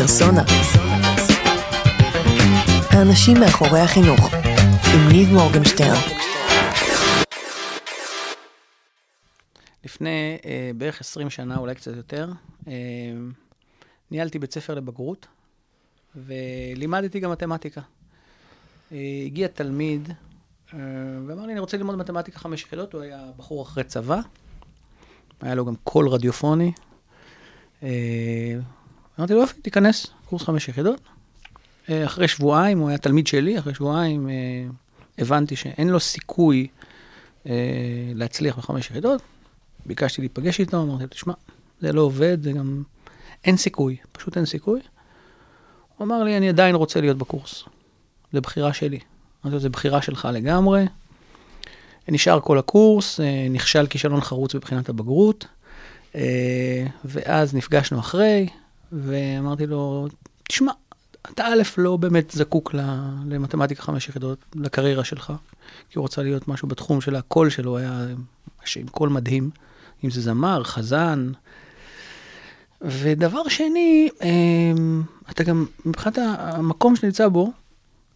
פרסונה. האנשים מאחורי החינוך, עם ניב מורגנשטרן. לפני אה, בערך 20 שנה, אולי קצת יותר, אה, ניהלתי בית ספר לבגרות, ולימדתי גם מתמטיקה. אה, הגיע תלמיד אה, ואמר לי, אני רוצה ללמוד מתמטיקה חמש יחידות, הוא היה בחור אחרי צבא, היה לו גם קול רדיופוני. אה, אמרתי לו, יופי, תיכנס, קורס חמש יחידות. אה, אחרי שבועיים, הוא היה תלמיד שלי, אחרי שבועיים אה, הבנתי שאין לו סיכוי אה, להצליח בחמש יחידות. ביקשתי להיפגש איתו, אמרתי לו, תשמע, זה לא עובד, זה גם... אין סיכוי, פשוט אין סיכוי. הוא אמר לי, אני עדיין רוצה להיות בקורס. זה בחירה שלי. אמרתי לו, זה בחירה שלך לגמרי. נשאר כל הקורס, נכשל כישלון חרוץ בבחינת הבגרות, ואז נפגשנו אחרי, ואמרתי לו, תשמע, אתה א', לא באמת זקוק למתמטיקה חמש יחידות, לקריירה שלך, כי הוא רצה להיות משהו בתחום של הקול שלו, היה עם קול מדהים, אם זה זמר, חזן. ודבר שני, אה, אתה גם, מבחינת המקום שנמצא בו,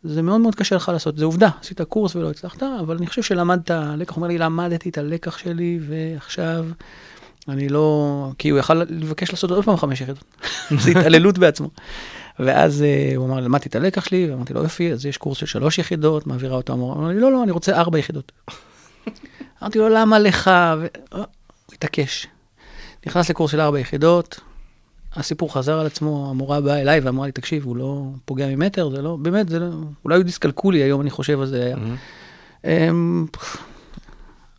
זה מאוד מאוד קשה לך לעשות, זה עובדה, עשית קורס ולא הצלחת, אבל אני חושב שלמדת לקח, הוא אומר לי, למדתי את הלקח שלי, ועכשיו אני לא... כי הוא יכל לבקש לעשות עוד פעם חמש יחידות, זו התעללות בעצמו. ואז uh, הוא אמר, למדתי את הלקח שלי, ואמרתי לו, יופי, אז יש קורס של שלוש יחידות, מעבירה אותו המורה, אמר לי, לא, לא, אני רוצה ארבע יחידות. אמרתי לו, למה לך? ו... הוא התעקש. נכנס לקורס של ארבע יחידות, הסיפור חזר על עצמו, המורה באה אליי ואמרה לי, תקשיב, הוא לא פוגע ממטר, זה לא, באמת, זה לא, אולי הוא דיסקלקולי היום, אני חושב על זה היה.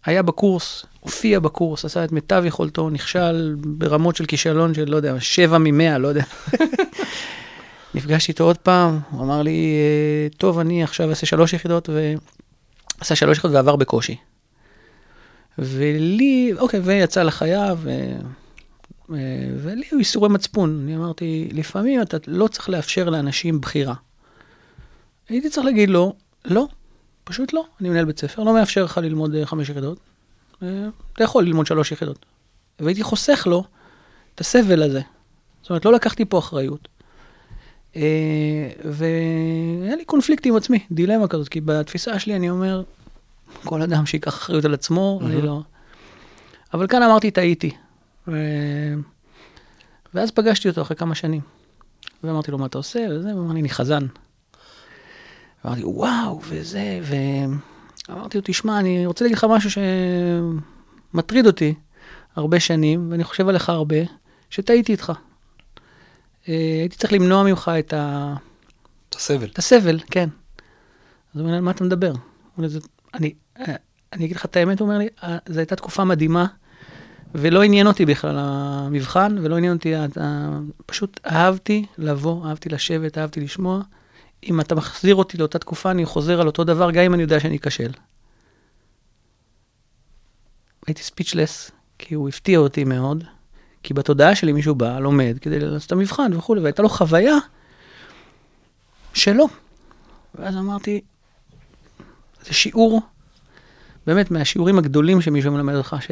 היה בקורס, הופיע בקורס, עשה את מיטב יכולתו, נכשל ברמות של כישלון של, לא יודע, שבע ממאה, לא יודע. נפגשתי איתו עוד פעם, הוא אמר לי, "אה, טוב, אני עכשיו אעשה שלוש יחידות, ועשה שלוש יחידות ועבר בקושי. ולי, אוקיי, ויצא לחייו, ו... אה, ולי היו איסורי מצפון. אני אמרתי, לפעמים אתה לא צריך לאפשר לאנשים בחירה. הייתי צריך להגיד לו, לא, פשוט לא, אני מנהל בית ספר, לא מאפשר לך ללמוד אה, חמש יחידות, אה, אתה יכול ללמוד שלוש יחידות. והייתי חוסך לו את הסבל הזה. זאת אומרת, לא לקחתי פה אחריות. אה, והיה לי קונפליקט עם עצמי, דילמה כזאת, כי בתפיסה שלי אני אומר, כל אדם שייקח אחריות על עצמו, אני לא... אבל כאן אמרתי, טעיתי. ו... ואז פגשתי אותו אחרי כמה שנים. ואמרתי לו, מה אתה עושה? וזה, הוא אמר לי, אני חזן. אמרתי, וואו, וזה, ואמרתי לו, תשמע, אני רוצה להגיד לך משהו שמטריד אותי הרבה שנים, ואני חושב עליך הרבה, שטעיתי איתך. אה, הייתי צריך למנוע ממך את, ה... את הסבל. את הסבל, כן. אז הוא אומר על מה אתה מדבר? הוא אומר לי, "זה- אני, אה, אני אגיד לך את האמת, הוא אומר לי, "אה, זו הייתה תקופה מדהימה, ולא עניין אותי בכלל המבחן, ולא עניין אותי, פשוט אהבתי לבוא, אהבתי לשבת, אהבתי לשמוע. אם אתה מחזיר אותי לאותה תקופה, אני חוזר על אותו דבר, גם אם אני יודע שאני אכשל. הייתי ספיצ'לס, כי הוא הפתיע אותי מאוד, כי בתודעה שלי מישהו בא, לומד, כדי לעשות את המבחן וכולי, והייתה לו חוויה שלו. ואז אמרתי, זה שיעור, באמת, מהשיעורים הגדולים שמישהו מלמד אותך, ש...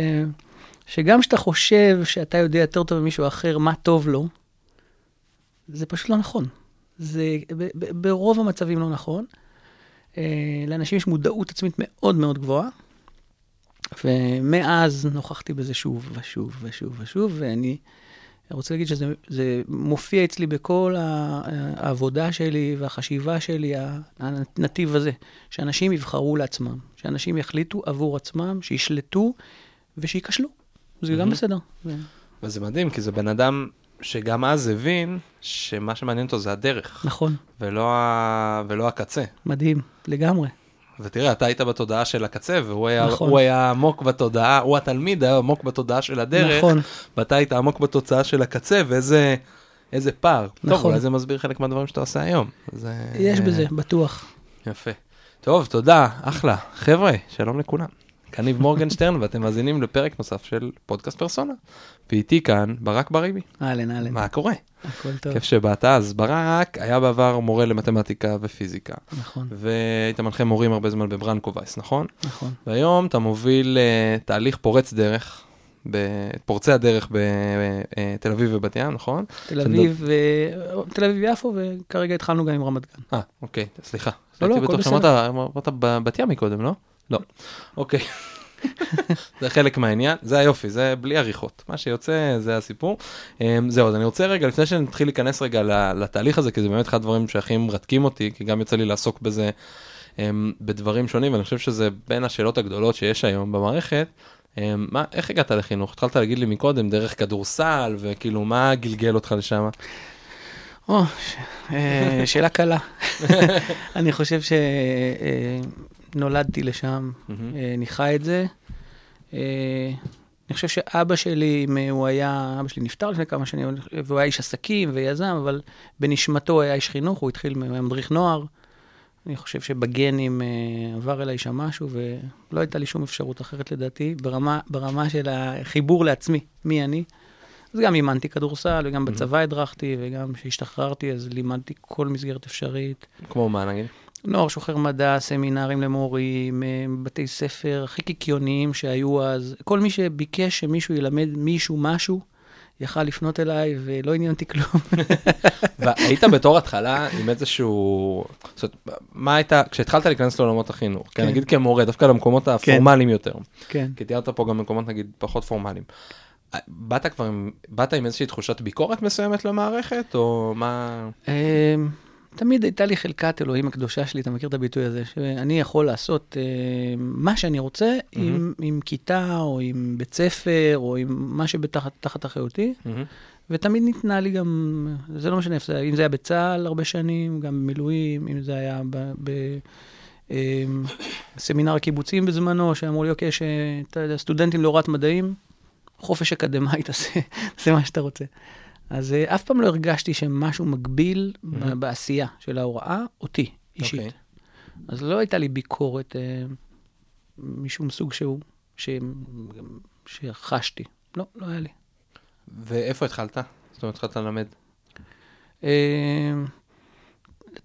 שגם כשאתה חושב שאתה יודע יותר טוב ממישהו אחר מה טוב לו, זה פשוט לא נכון. זה ברוב המצבים לא נכון. אה, לאנשים יש מודעות עצמית מאוד מאוד גבוהה, ומאז נוכחתי בזה שוב ושוב ושוב ושוב, ואני רוצה להגיד שזה זה מופיע אצלי בכל העבודה שלי והחשיבה שלי, הנתיב הזה, שאנשים יבחרו לעצמם, שאנשים יחליטו עבור עצמם, שישלטו ושיכשלו. זה גם מהמם. בסדר. זה- וזה מדהים, כי זה בן אדם שגם אז הבין שמה שמעניין אותו זה הדרך, נכון, ולא, ה... ולא הקצה. מדהים, לגמרי. ותראה, אתה היית בתודעה של הקצה, והוא היה, נכון. היה עמוק בתודעה, הוא התלמיד היה עמוק בתודעה של הדרך, נכון. ואתה היית עמוק בתוצאה של הקצה, ואיזה איזה פער. טוב, נכון. אולי זה מסביר חלק מהדברים שאתה עושה היום. זה... יש בזה, בטוח. יפה. טוב, תודה, אחלה. חבר'ה, שלום לכולם. כאן ניב מורגנשטרן, ואתם מאזינים לפרק נוסף של פודקאסט פרסונה. ואיתי כאן ברק בריבי. אהלן, אהלן, מה קורה? הכל טוב. כיף שבאת. אז ברק היה בעבר מורה למתמטיקה ופיזיקה, נכון, והיית מנחה מורים הרבה זמן בברנקו וייס, נכון? נכון. והיום אתה מוביל uh, תהליך פורץ דרך בפורצי הדרך בתל אביב ובת ים, נכון? תל אביב, תל אביב יפו, וכרגע התחלנו גם עם רמת גן. אה, אוקיי, סליחה. לא, לא, הכל שאמרת אמרת בבת ים מקודם, לא? לא. אוקיי. זה חלק מהעניין, זה היופי, זה בלי עריכות. מה שיוצא זה הסיפור. אמ, זהו, אז אני רוצה רגע, לפני שנתחיל להיכנס רגע לתהליך הזה, כי זה באמת אחד הדברים שהכי מרתקים אותי, כי גם יוצא לי לעסוק בזה אמ, בדברים שונים, ואני חושב שזה בין השאלות הגדולות שיש היום במערכת. אמ, מה, איך הגעת לחינוך? התחלת להגיד לי מקודם, דרך כדורסל, וכאילו, מה גלגל אותך לשם? או, ש- אה, שאלה קלה. אני חושב שנולדתי לשם, אני חי את זה. אה, אני חושב שאבא שלי, אם הוא היה, אבא שלי נפטר לפני כמה שנים, והוא היה איש עסקים ויזם, אבל בנשמתו הוא היה איש חינוך, הוא התחיל, הוא היה מדריך נוער. אני חושב שבגנים אה, עבר אליי שם משהו, ולא הייתה לי שום אפשרות אחרת לדעתי, ברמה, ברמה של החיבור לעצמי, מי אני. אז גם אימנתי כדורסל, וגם בצבא הדרכתי, וגם כשהשתחררתי אז לימדתי כל מסגרת אפשרית. כמו מה נגיד? נוער שוחר מדע, סמינרים למורים, אה, בתי ספר הכי קיקיוניים שהיו אז. כל מי שביקש שמישהו ילמד מישהו משהו, יכל לפנות אליי, ולא עניין אותי כלום. והיית בתור התחלה עם איזשהו, זאת אומרת, מה הייתה, כשהתחלת להיכנס לעולמות החינוך, כן, כן. נגיד כמורה, דווקא למקומות הפורמליים יותר, כן. כי תיארת פה גם מקומות נגיד פחות פורמליים. באת כבר עם, באת עם איזושהי תחושת ביקורת מסוימת למערכת, או מה? תמיד הייתה לי חלקת אלוהים הקדושה שלי, אתה מכיר את הביטוי הזה, שאני יכול לעשות אה, מה שאני רוצה עם, עם כיתה, או עם בית ספר, או עם מה שבתחת תחת אחריותי. מהמם. ותמיד ניתנה לי גם, זה לא משנה אם זה היה בצה"ל הרבה שנים, גם במילואים, אם זה היה בסמינר הקיבוצים בזמנו, שאמרו לי, אוקיי, שאתה יודע, סטודנטים להוראת מדעים, חופש אקדמאי, תעשה, תעשה מה שאתה רוצה. אז אה, אף פעם לא הרגשתי שמשהו מגביל מהמם. בעשייה של ההוראה, אותי, אישית. אוקיי. אז לא הייתה לי ביקורת אה, משום סוג שהוא, ש... שחשתי. לא, לא היה לי. ואיפה התחלת? זאת אומרת, התחלת ללמד. אה,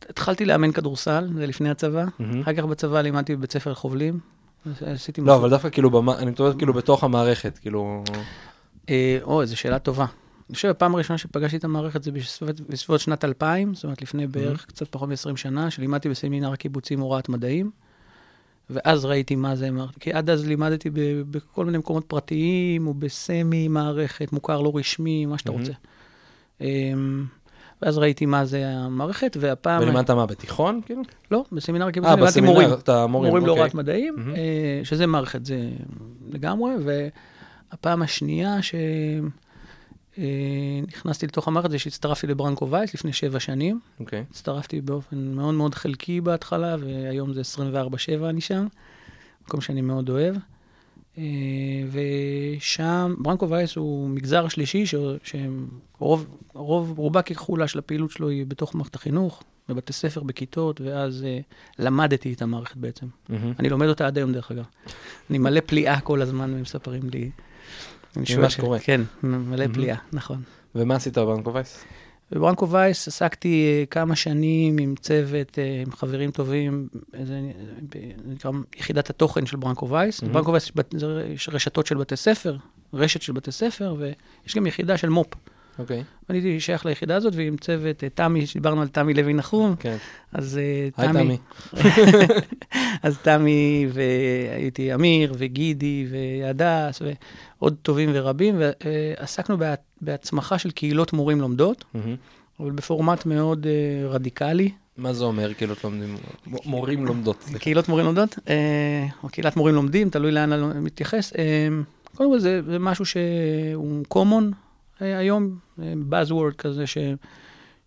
התחלתי לאמן כדורסל, זה לפני הצבא. מהמם. אחר כך בצבא לימדתי בבית ספר לחובלים. עשיתי לא, משהו- אבל דווקא כאילו, במה- אני מדבר כאילו בתוך המערכת, כאילו... אה, או, איזו שאלה טובה. אני חושב, הפעם הראשונה שפגשתי את המערכת זה בסביבות, בסביבות שנת 2000, זאת אומרת, לפני בערך קצת פחות מ-20 שנה, שלימדתי בסמינר הקיבוצים הוראת מדעים, ואז ראיתי מה זה. כי עד אז לימדתי ב- בכל מיני מקומות פרטיים, או בסמי מערכת, מוכר לא רשמי, מה שאתה מהמם. רוצה. אמ, ואז ראיתי מה זה המערכת, והפעם... ולימדת מה, בתיכון, כאילו? לא, בסמינר אה, הקיבוצים לימדתי בסמינר, מורים. אתה מורים, מורים אוקיי. להוראת מדעים, מהמם. אה, שזה מערכת, זה לגמרי, והפעם השנייה שנכנסתי לתוך המערכת זה שהצטרפתי לברנקו וייס לפני שבע שנים. אוקיי. הצטרפתי באופן מאוד מאוד חלקי בהתחלה, והיום זה 24-7 אני שם, מקום שאני מאוד אוהב. אה, ושם, ברנקו וייס הוא מגזר שלישי, שרוב, רוב, רובה ככחולה של הפעילות שלו היא בתוך מערכת החינוך, בבתי ספר, בכיתות, ואז אה, למדתי את המערכת בעצם. מהמם. אני לומד אותה עד היום, דרך אגב. אני מלא פליאה כל הזמן, ומספרים לי. אני שואל מה ש- שקורה. כן, מלא מהמם. פליאה, נכון. ומה עשית בברנקו וייס? בברנקו וייס עסקתי אה, כמה שנים עם צוות, אה, עם חברים טובים, זה נקרא יחידת התוכן של ברנקו וייס. מהמם. בברנקו וייס יש רשתות של בתי ספר, רשת של בתי ספר, ויש גם יחידה של מו"פ. אוקיי. אני הייתי שייך ליחידה הזאת, ועם צוות, אה, תמי, דיברנו על תמי לוי נחום, כן. אז אה, היי תמי. אז תמי והייתי אמיר וגידי והדס ועוד טובים ורבים, ועסקנו בה- בהצמחה של קהילות מורים לומדות, מהמם. אבל בפורמט מאוד אה, רדיקלי. מה זה אומר, כאילו, לומדים, מורים לומדות. קהילות מורים לומדות, או קהילת מורים לומדים, תלוי לאן אני מתייחס. קודם כל זה, זה משהו שהוא common היום, אה, buzzword כזה, ש,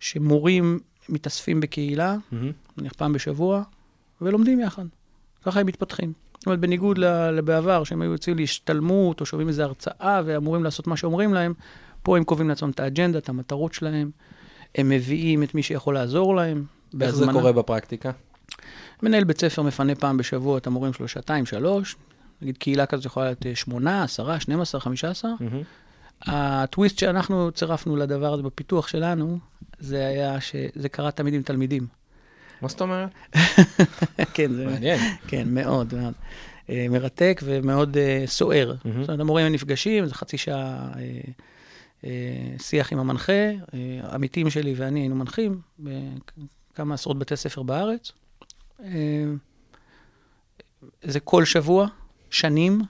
שמורים מתאספים בקהילה. נניח פעם בשבוע, ולומדים יחד. ככה הם מתפתחים. זאת אומרת, בניגוד לבעבר, שהם היו יוצאים להשתלמות, או שומעים איזו הרצאה, ואמורים לעשות מה שאומרים להם, פה הם קובעים לעצמם את האג'נדה, את המטרות שלהם, הם מביאים את מי שיכול לעזור להם. איך זה. קורה בפרקטיקה? מנהל בית ספר מפנה פעם בשבוע את המורים שלו שעתיים, שלוש. נגיד קהילה כזאת יכולה להיות אה, שמונה, עשרה, 12, 15. מהמם. הטוויסט שאנחנו צירפנו לדבר הזה בפיתוח שלנו, זה היה שזה קרה תמיד עם תלמידים. מה זאת אומרת? כן, זה... מעניין. כן, מאוד, מאוד. אה, מרתק ומאוד אה, סוער. זאת אומרת, המורים נפגשים, זה חצי שעה אה, שיח עם המנחה, עמיתים שלי ואני היינו מנחים בכמה עשרות בתי ספר בארץ. זה כל שבוע, שנים,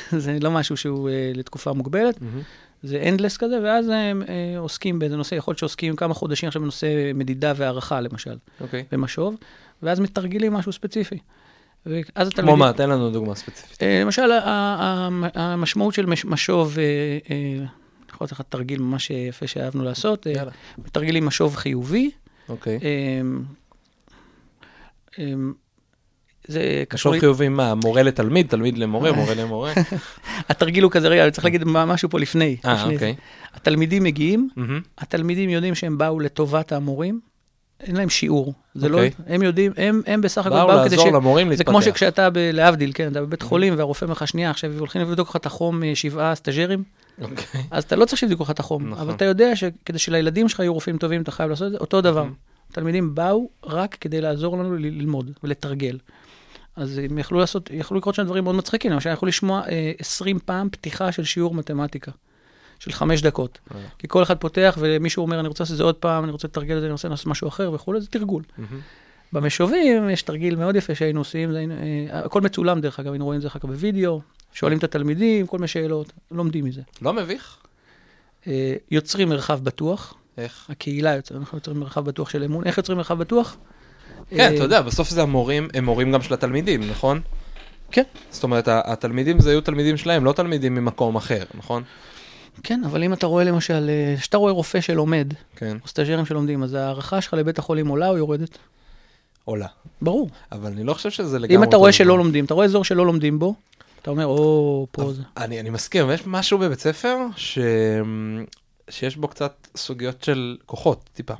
זה לא משהו שהוא אה, לתקופה מוגבלת. מהמם. זה אנדלס כזה, ואז הם אה, עוסקים באיזה נושא, יכול להיות שעוסקים כמה חודשים עכשיו בנושא מדידה והערכה, למשל, אוקיי. במשוב, ואז מתרגלים משהו ספציפי. ואז כמו התלמידים... מה? תן לנו דוגמה ספציפית. אה, למשל, המשמעות של מש- משוב, אה, אני יכול לתת לך תרגיל ממש יפה שאהבנו לעשות, יאללה. מתרגלים משוב חיובי. אוקיי. אה, אה, זה קשור, משוב חיובי מה? מורה לתלמיד, תלמיד למורה, מורה למורה? התרגיל הוא כזה, רגע, אני צריך להגיד משהו פה לפני. אה, זה. אוקיי. התלמידים מגיעים. התלמידים יודעים שהם באו לטובת המורים, אין להם שיעור. זה לא, אוקיי. הם יודעים, הם, הם בסך הכל באו באו כדי ש... לעזור למורים זה להתפתח. כמו שכשאתה, ב- להבדיל, כן, אתה בבית חולים והרופא אומר לך, שנייה, עכשיו הולכים לבדוק לך את החום אה, שבעה סטאג'רים, אוקיי. אז אתה לא צריך שיבדקו לך את החום, נכון. אבל אתה יודע שכדי שלילדים שלך יהיו רופאים טובים, אתה חייב לעשות את זה, אותו דבר. נכון. תלמידים באו רק כדי לעזור לנו ללמוד ולתרגל. אז הם יכלו לעשות, יכלו לקרות שם דברים מאוד מצחיקים, למשל, יכלו לשמוע אה, 20 פעם פתיחה של שיעור מתמטיקה, של חמש דקות. אה. כי כל אחד פותח ומישהו אומר, אני רוצה לעשות את זה עוד פעם, אני רוצה לתרגל את זה, אני רוצה לעשות משהו אחר וכולי, זה תרגול. מהמם. במשובים יש תרגיל מאוד יפה שהיינו עושים, זה, היינו- אה, הכל מצולם דרך אגב, היינו רואים את זה אחר כך בווידאו, שואלים את התלמידים, כל מיני שאלות, לומדים מזה. לא מביך? אה, יוצרים מרחב בטוח, איך? הקהילה יוצרת, אנחנו יוצרים מרחב בטוח של אמון. איך יוצרים מרחב בטוח? כן, אה, אתה יודע, בסוף זה המורים, הם מורים גם של התלמידים, נכון? כן. זאת אומרת, התלמידים זה היו תלמידים שלהם, לא תלמידים ממקום אחר, נכון? כן, אבל אם אתה רואה למשל, אה, כשאתה רואה רופא שלומד, כן. או סטאג'רים שלומדים, אז ההערכה שלך לבית החולים עולה או יורדת? עולה. ברור. אבל אני לא חושב שזה לגמרי... אם אתה רואה. שלא לומדים, אתה רואה אזור שלא לומדים בו, אתה אומר, או, פה זה. אני, אני מסכים, יש משהו בבית ספר ש... שיש בו קצת סוגיות של כוחות, טיפה.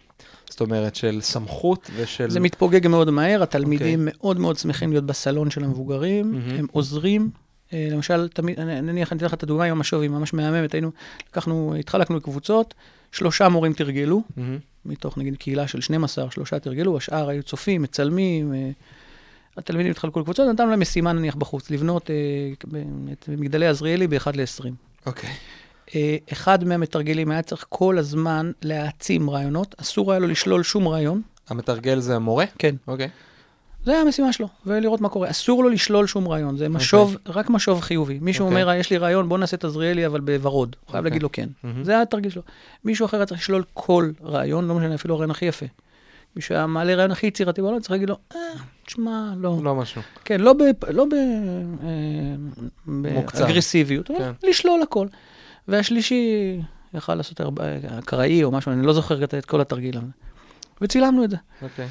זאת אומרת, של סמכות ושל... זה מתפוגג מאוד מהר, התלמידים אוקיי. מאוד מאוד שמחים להיות בסלון של המבוגרים, מהמם. הם עוזרים. אה, למשל, תמיד, נניח, אני אתן לך את הדוגמה עם המשוב, היא ממש מהממת, היינו, לקחנו, התחלקנו לקבוצות, שלושה מורים תרגלו, מהמם. מתוך נגיד קהילה של 12, שלושה תרגלו, השאר היו צופים, מצלמים, אה, התלמידים התחלקו לקבוצות, נתנו להם משימה נניח בחוץ, לבנות אה, את מגדלי עזריאלי ב-1 ל-20. אוקיי. אה, אחד מהמתרגלים היה צריך כל הזמן להעצים רעיונות, אסור היה לו לשלול שום רעיון, המתרגל זה המורה? כן. אוקיי. זה היה המשימה שלו, ולראות מה קורה. אסור לו לשלול שום רעיון, זה משוב, רק משוב חיובי. מישהו אוקיי. אומר, יש לי רעיון, בוא נעשה את עזריאלי, אבל בוורוד. הוא חייב אוקיי. להגיד לו כן. מהמם. זה היה התרגיל שלו. מישהו אחר היה צריך לשלול כל רעיון, לא משנה, אפילו הרעיון הכי יפה. מישהו היה מעלה רעיון הכי יצירתי בעולם, צריך להגיד לו, אה, תשמע, לא. לא משהו. כן, לא ב- לא ב- אה. באגרסיביות, אבל כן. לשלול הכל. והשלישי יכל לעשות הרבה, אקראי או משהו, אני לא זוכר את כל התרגיל הזה. וצילמנו את זה. אוקיי.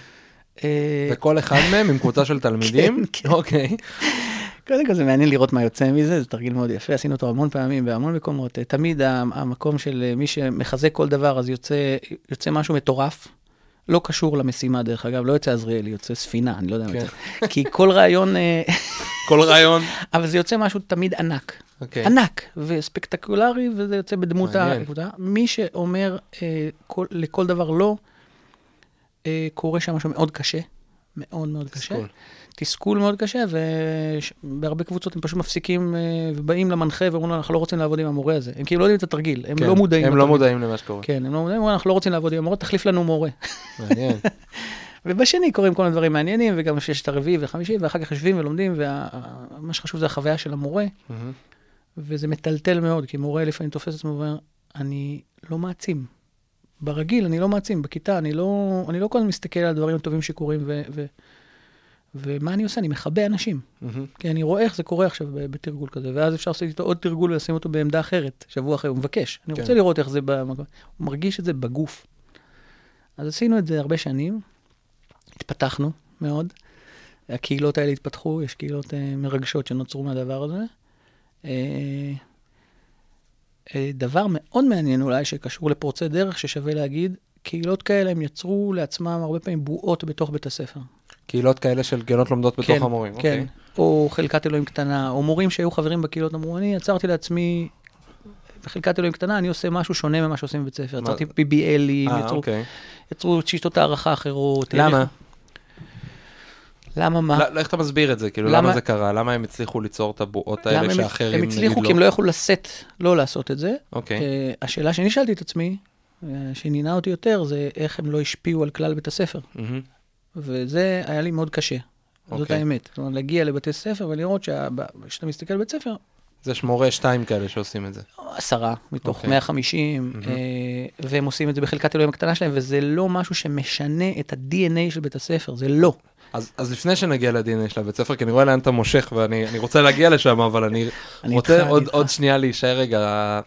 אה, וכל אחד מהם עם קבוצה של תלמידים? כן. אוקיי. קודם כל זה מעניין לראות מה יוצא מזה, זה תרגיל מאוד יפה, עשינו אותו המון פעמים בהמון מקומות. אה, תמיד המקום של אה, מי שמחזק כל דבר, אז יוצא, יוצא משהו מטורף. לא קשור למשימה, דרך אגב, לא יוצא עזריאלי, יוצא ספינה, אני לא יודע מה כן. יוצא. כי כל רעיון, אה, כל רעיון. אבל זה יוצא משהו תמיד ענק. אוקיי. ענק וספקטקולרי, וזה יוצא בדמות. הקבוצה. מי שאומר אה, כל, לכל דבר לא, אה, קורה שם משהו מאוד קשה, מאוד מאוד קשה. תסכול. מאוד קשה, ובהרבה קבוצות הם פשוט מפסיקים אה, ובאים למנחה ואומרים לו, אנחנו לא רוצים לעבוד עם המורה הזה. הם כאילו לא יודעים את התרגיל, הם כן, לא מודעים. הם לא. מודעים למה שקורה. כן, הם לא מודעים, אנחנו לא רוצים לעבוד עם המורה, תחליף לנו מורה. מעניין. ובשני קורים כל מיני דברים מעניינים, וגם יש את הרביעי והחמישי, ואחר כך יושבים ולומדים, ומה שחשוב זה החוויה של המורה. וזה מטלטל מאוד, כי מורה לפעמים תופס את עצמו ואומר, אני לא מעצים. ברגיל אני לא מעצים, בכיתה אני לא, אני לא כל הזמן מסתכל על הדברים הטובים שקורים, ו, ו, ומה אני עושה? אני מכבה אנשים. מהמם. כי אני רואה איך זה קורה עכשיו בתרגול כזה, ואז אפשר לעשות איתו עוד תרגול ולשים אותו בעמדה אחרת, שבוע אחרי, הוא מבקש. אני כן. רוצה לראות איך זה במקום. הוא מרגיש את זה בגוף. אז עשינו את זה הרבה שנים, התפתחנו מאוד. הקהילות האלה התפתחו, יש קהילות אה, מרגשות שנוצרו מהדבר הזה. אה, אה, דבר מאוד מעניין אולי, שקשור לפורצי דרך, ששווה להגיד, קהילות כאלה הם יצרו לעצמם הרבה פעמים בועות בתוך בית הספר. קהילות כאלה של גנות לומדות בתוך כן, המורים. כן, אוקיי. או חלקת אלוהים קטנה, או מורים שהיו חברים בקהילות אמרו, אני יצרתי לעצמי, בחלקת אלוהים קטנה, אני עושה משהו שונה ממה שעושים בבית ספר. מה- יצרתי PBLים, אה, יצרו, אוקיי. יצרו שיטות הערכה אחרות. למה? למה מה? לא, איך אתה מסביר את זה? כאילו, למה- למה זה קרה? למה הם הצליחו ליצור את הבועות האלה הם- שאחרים הם הצליחו לא? כי הם לא יכלו לשאת לא לעשות את זה. אוקיי, אה, השאלה שאני שאלתי את עצמי, אה, שעניינה אותי יותר, זה איך הם לא השפיעו על כלל בית הספר. מהמם. וזה היה לי מאוד קשה. זאת אוקיי. האמת. זאת אומרת, להגיע לבתי ספר ולראות שכשאתה מסתכל בבית ספר, זה יש מורה שתיים כאלה שעושים את זה. עשרה מתוך אוקיי. 150, מהמם. אה, והם עושים את זה בחלקת אלוהים הקטנה שלהם, וזה לא משהו שמשנה את ה-DNA של בית הספר, זה לא. אז, אז לפני שנגיע ל-DNA של הבית ספר, כי אני רואה לאן אתה מושך ואני אני רוצה להגיע לשם, אבל אני, אני רוצה איתך, עוד, אני עוד איתך. שנייה להישאר רגע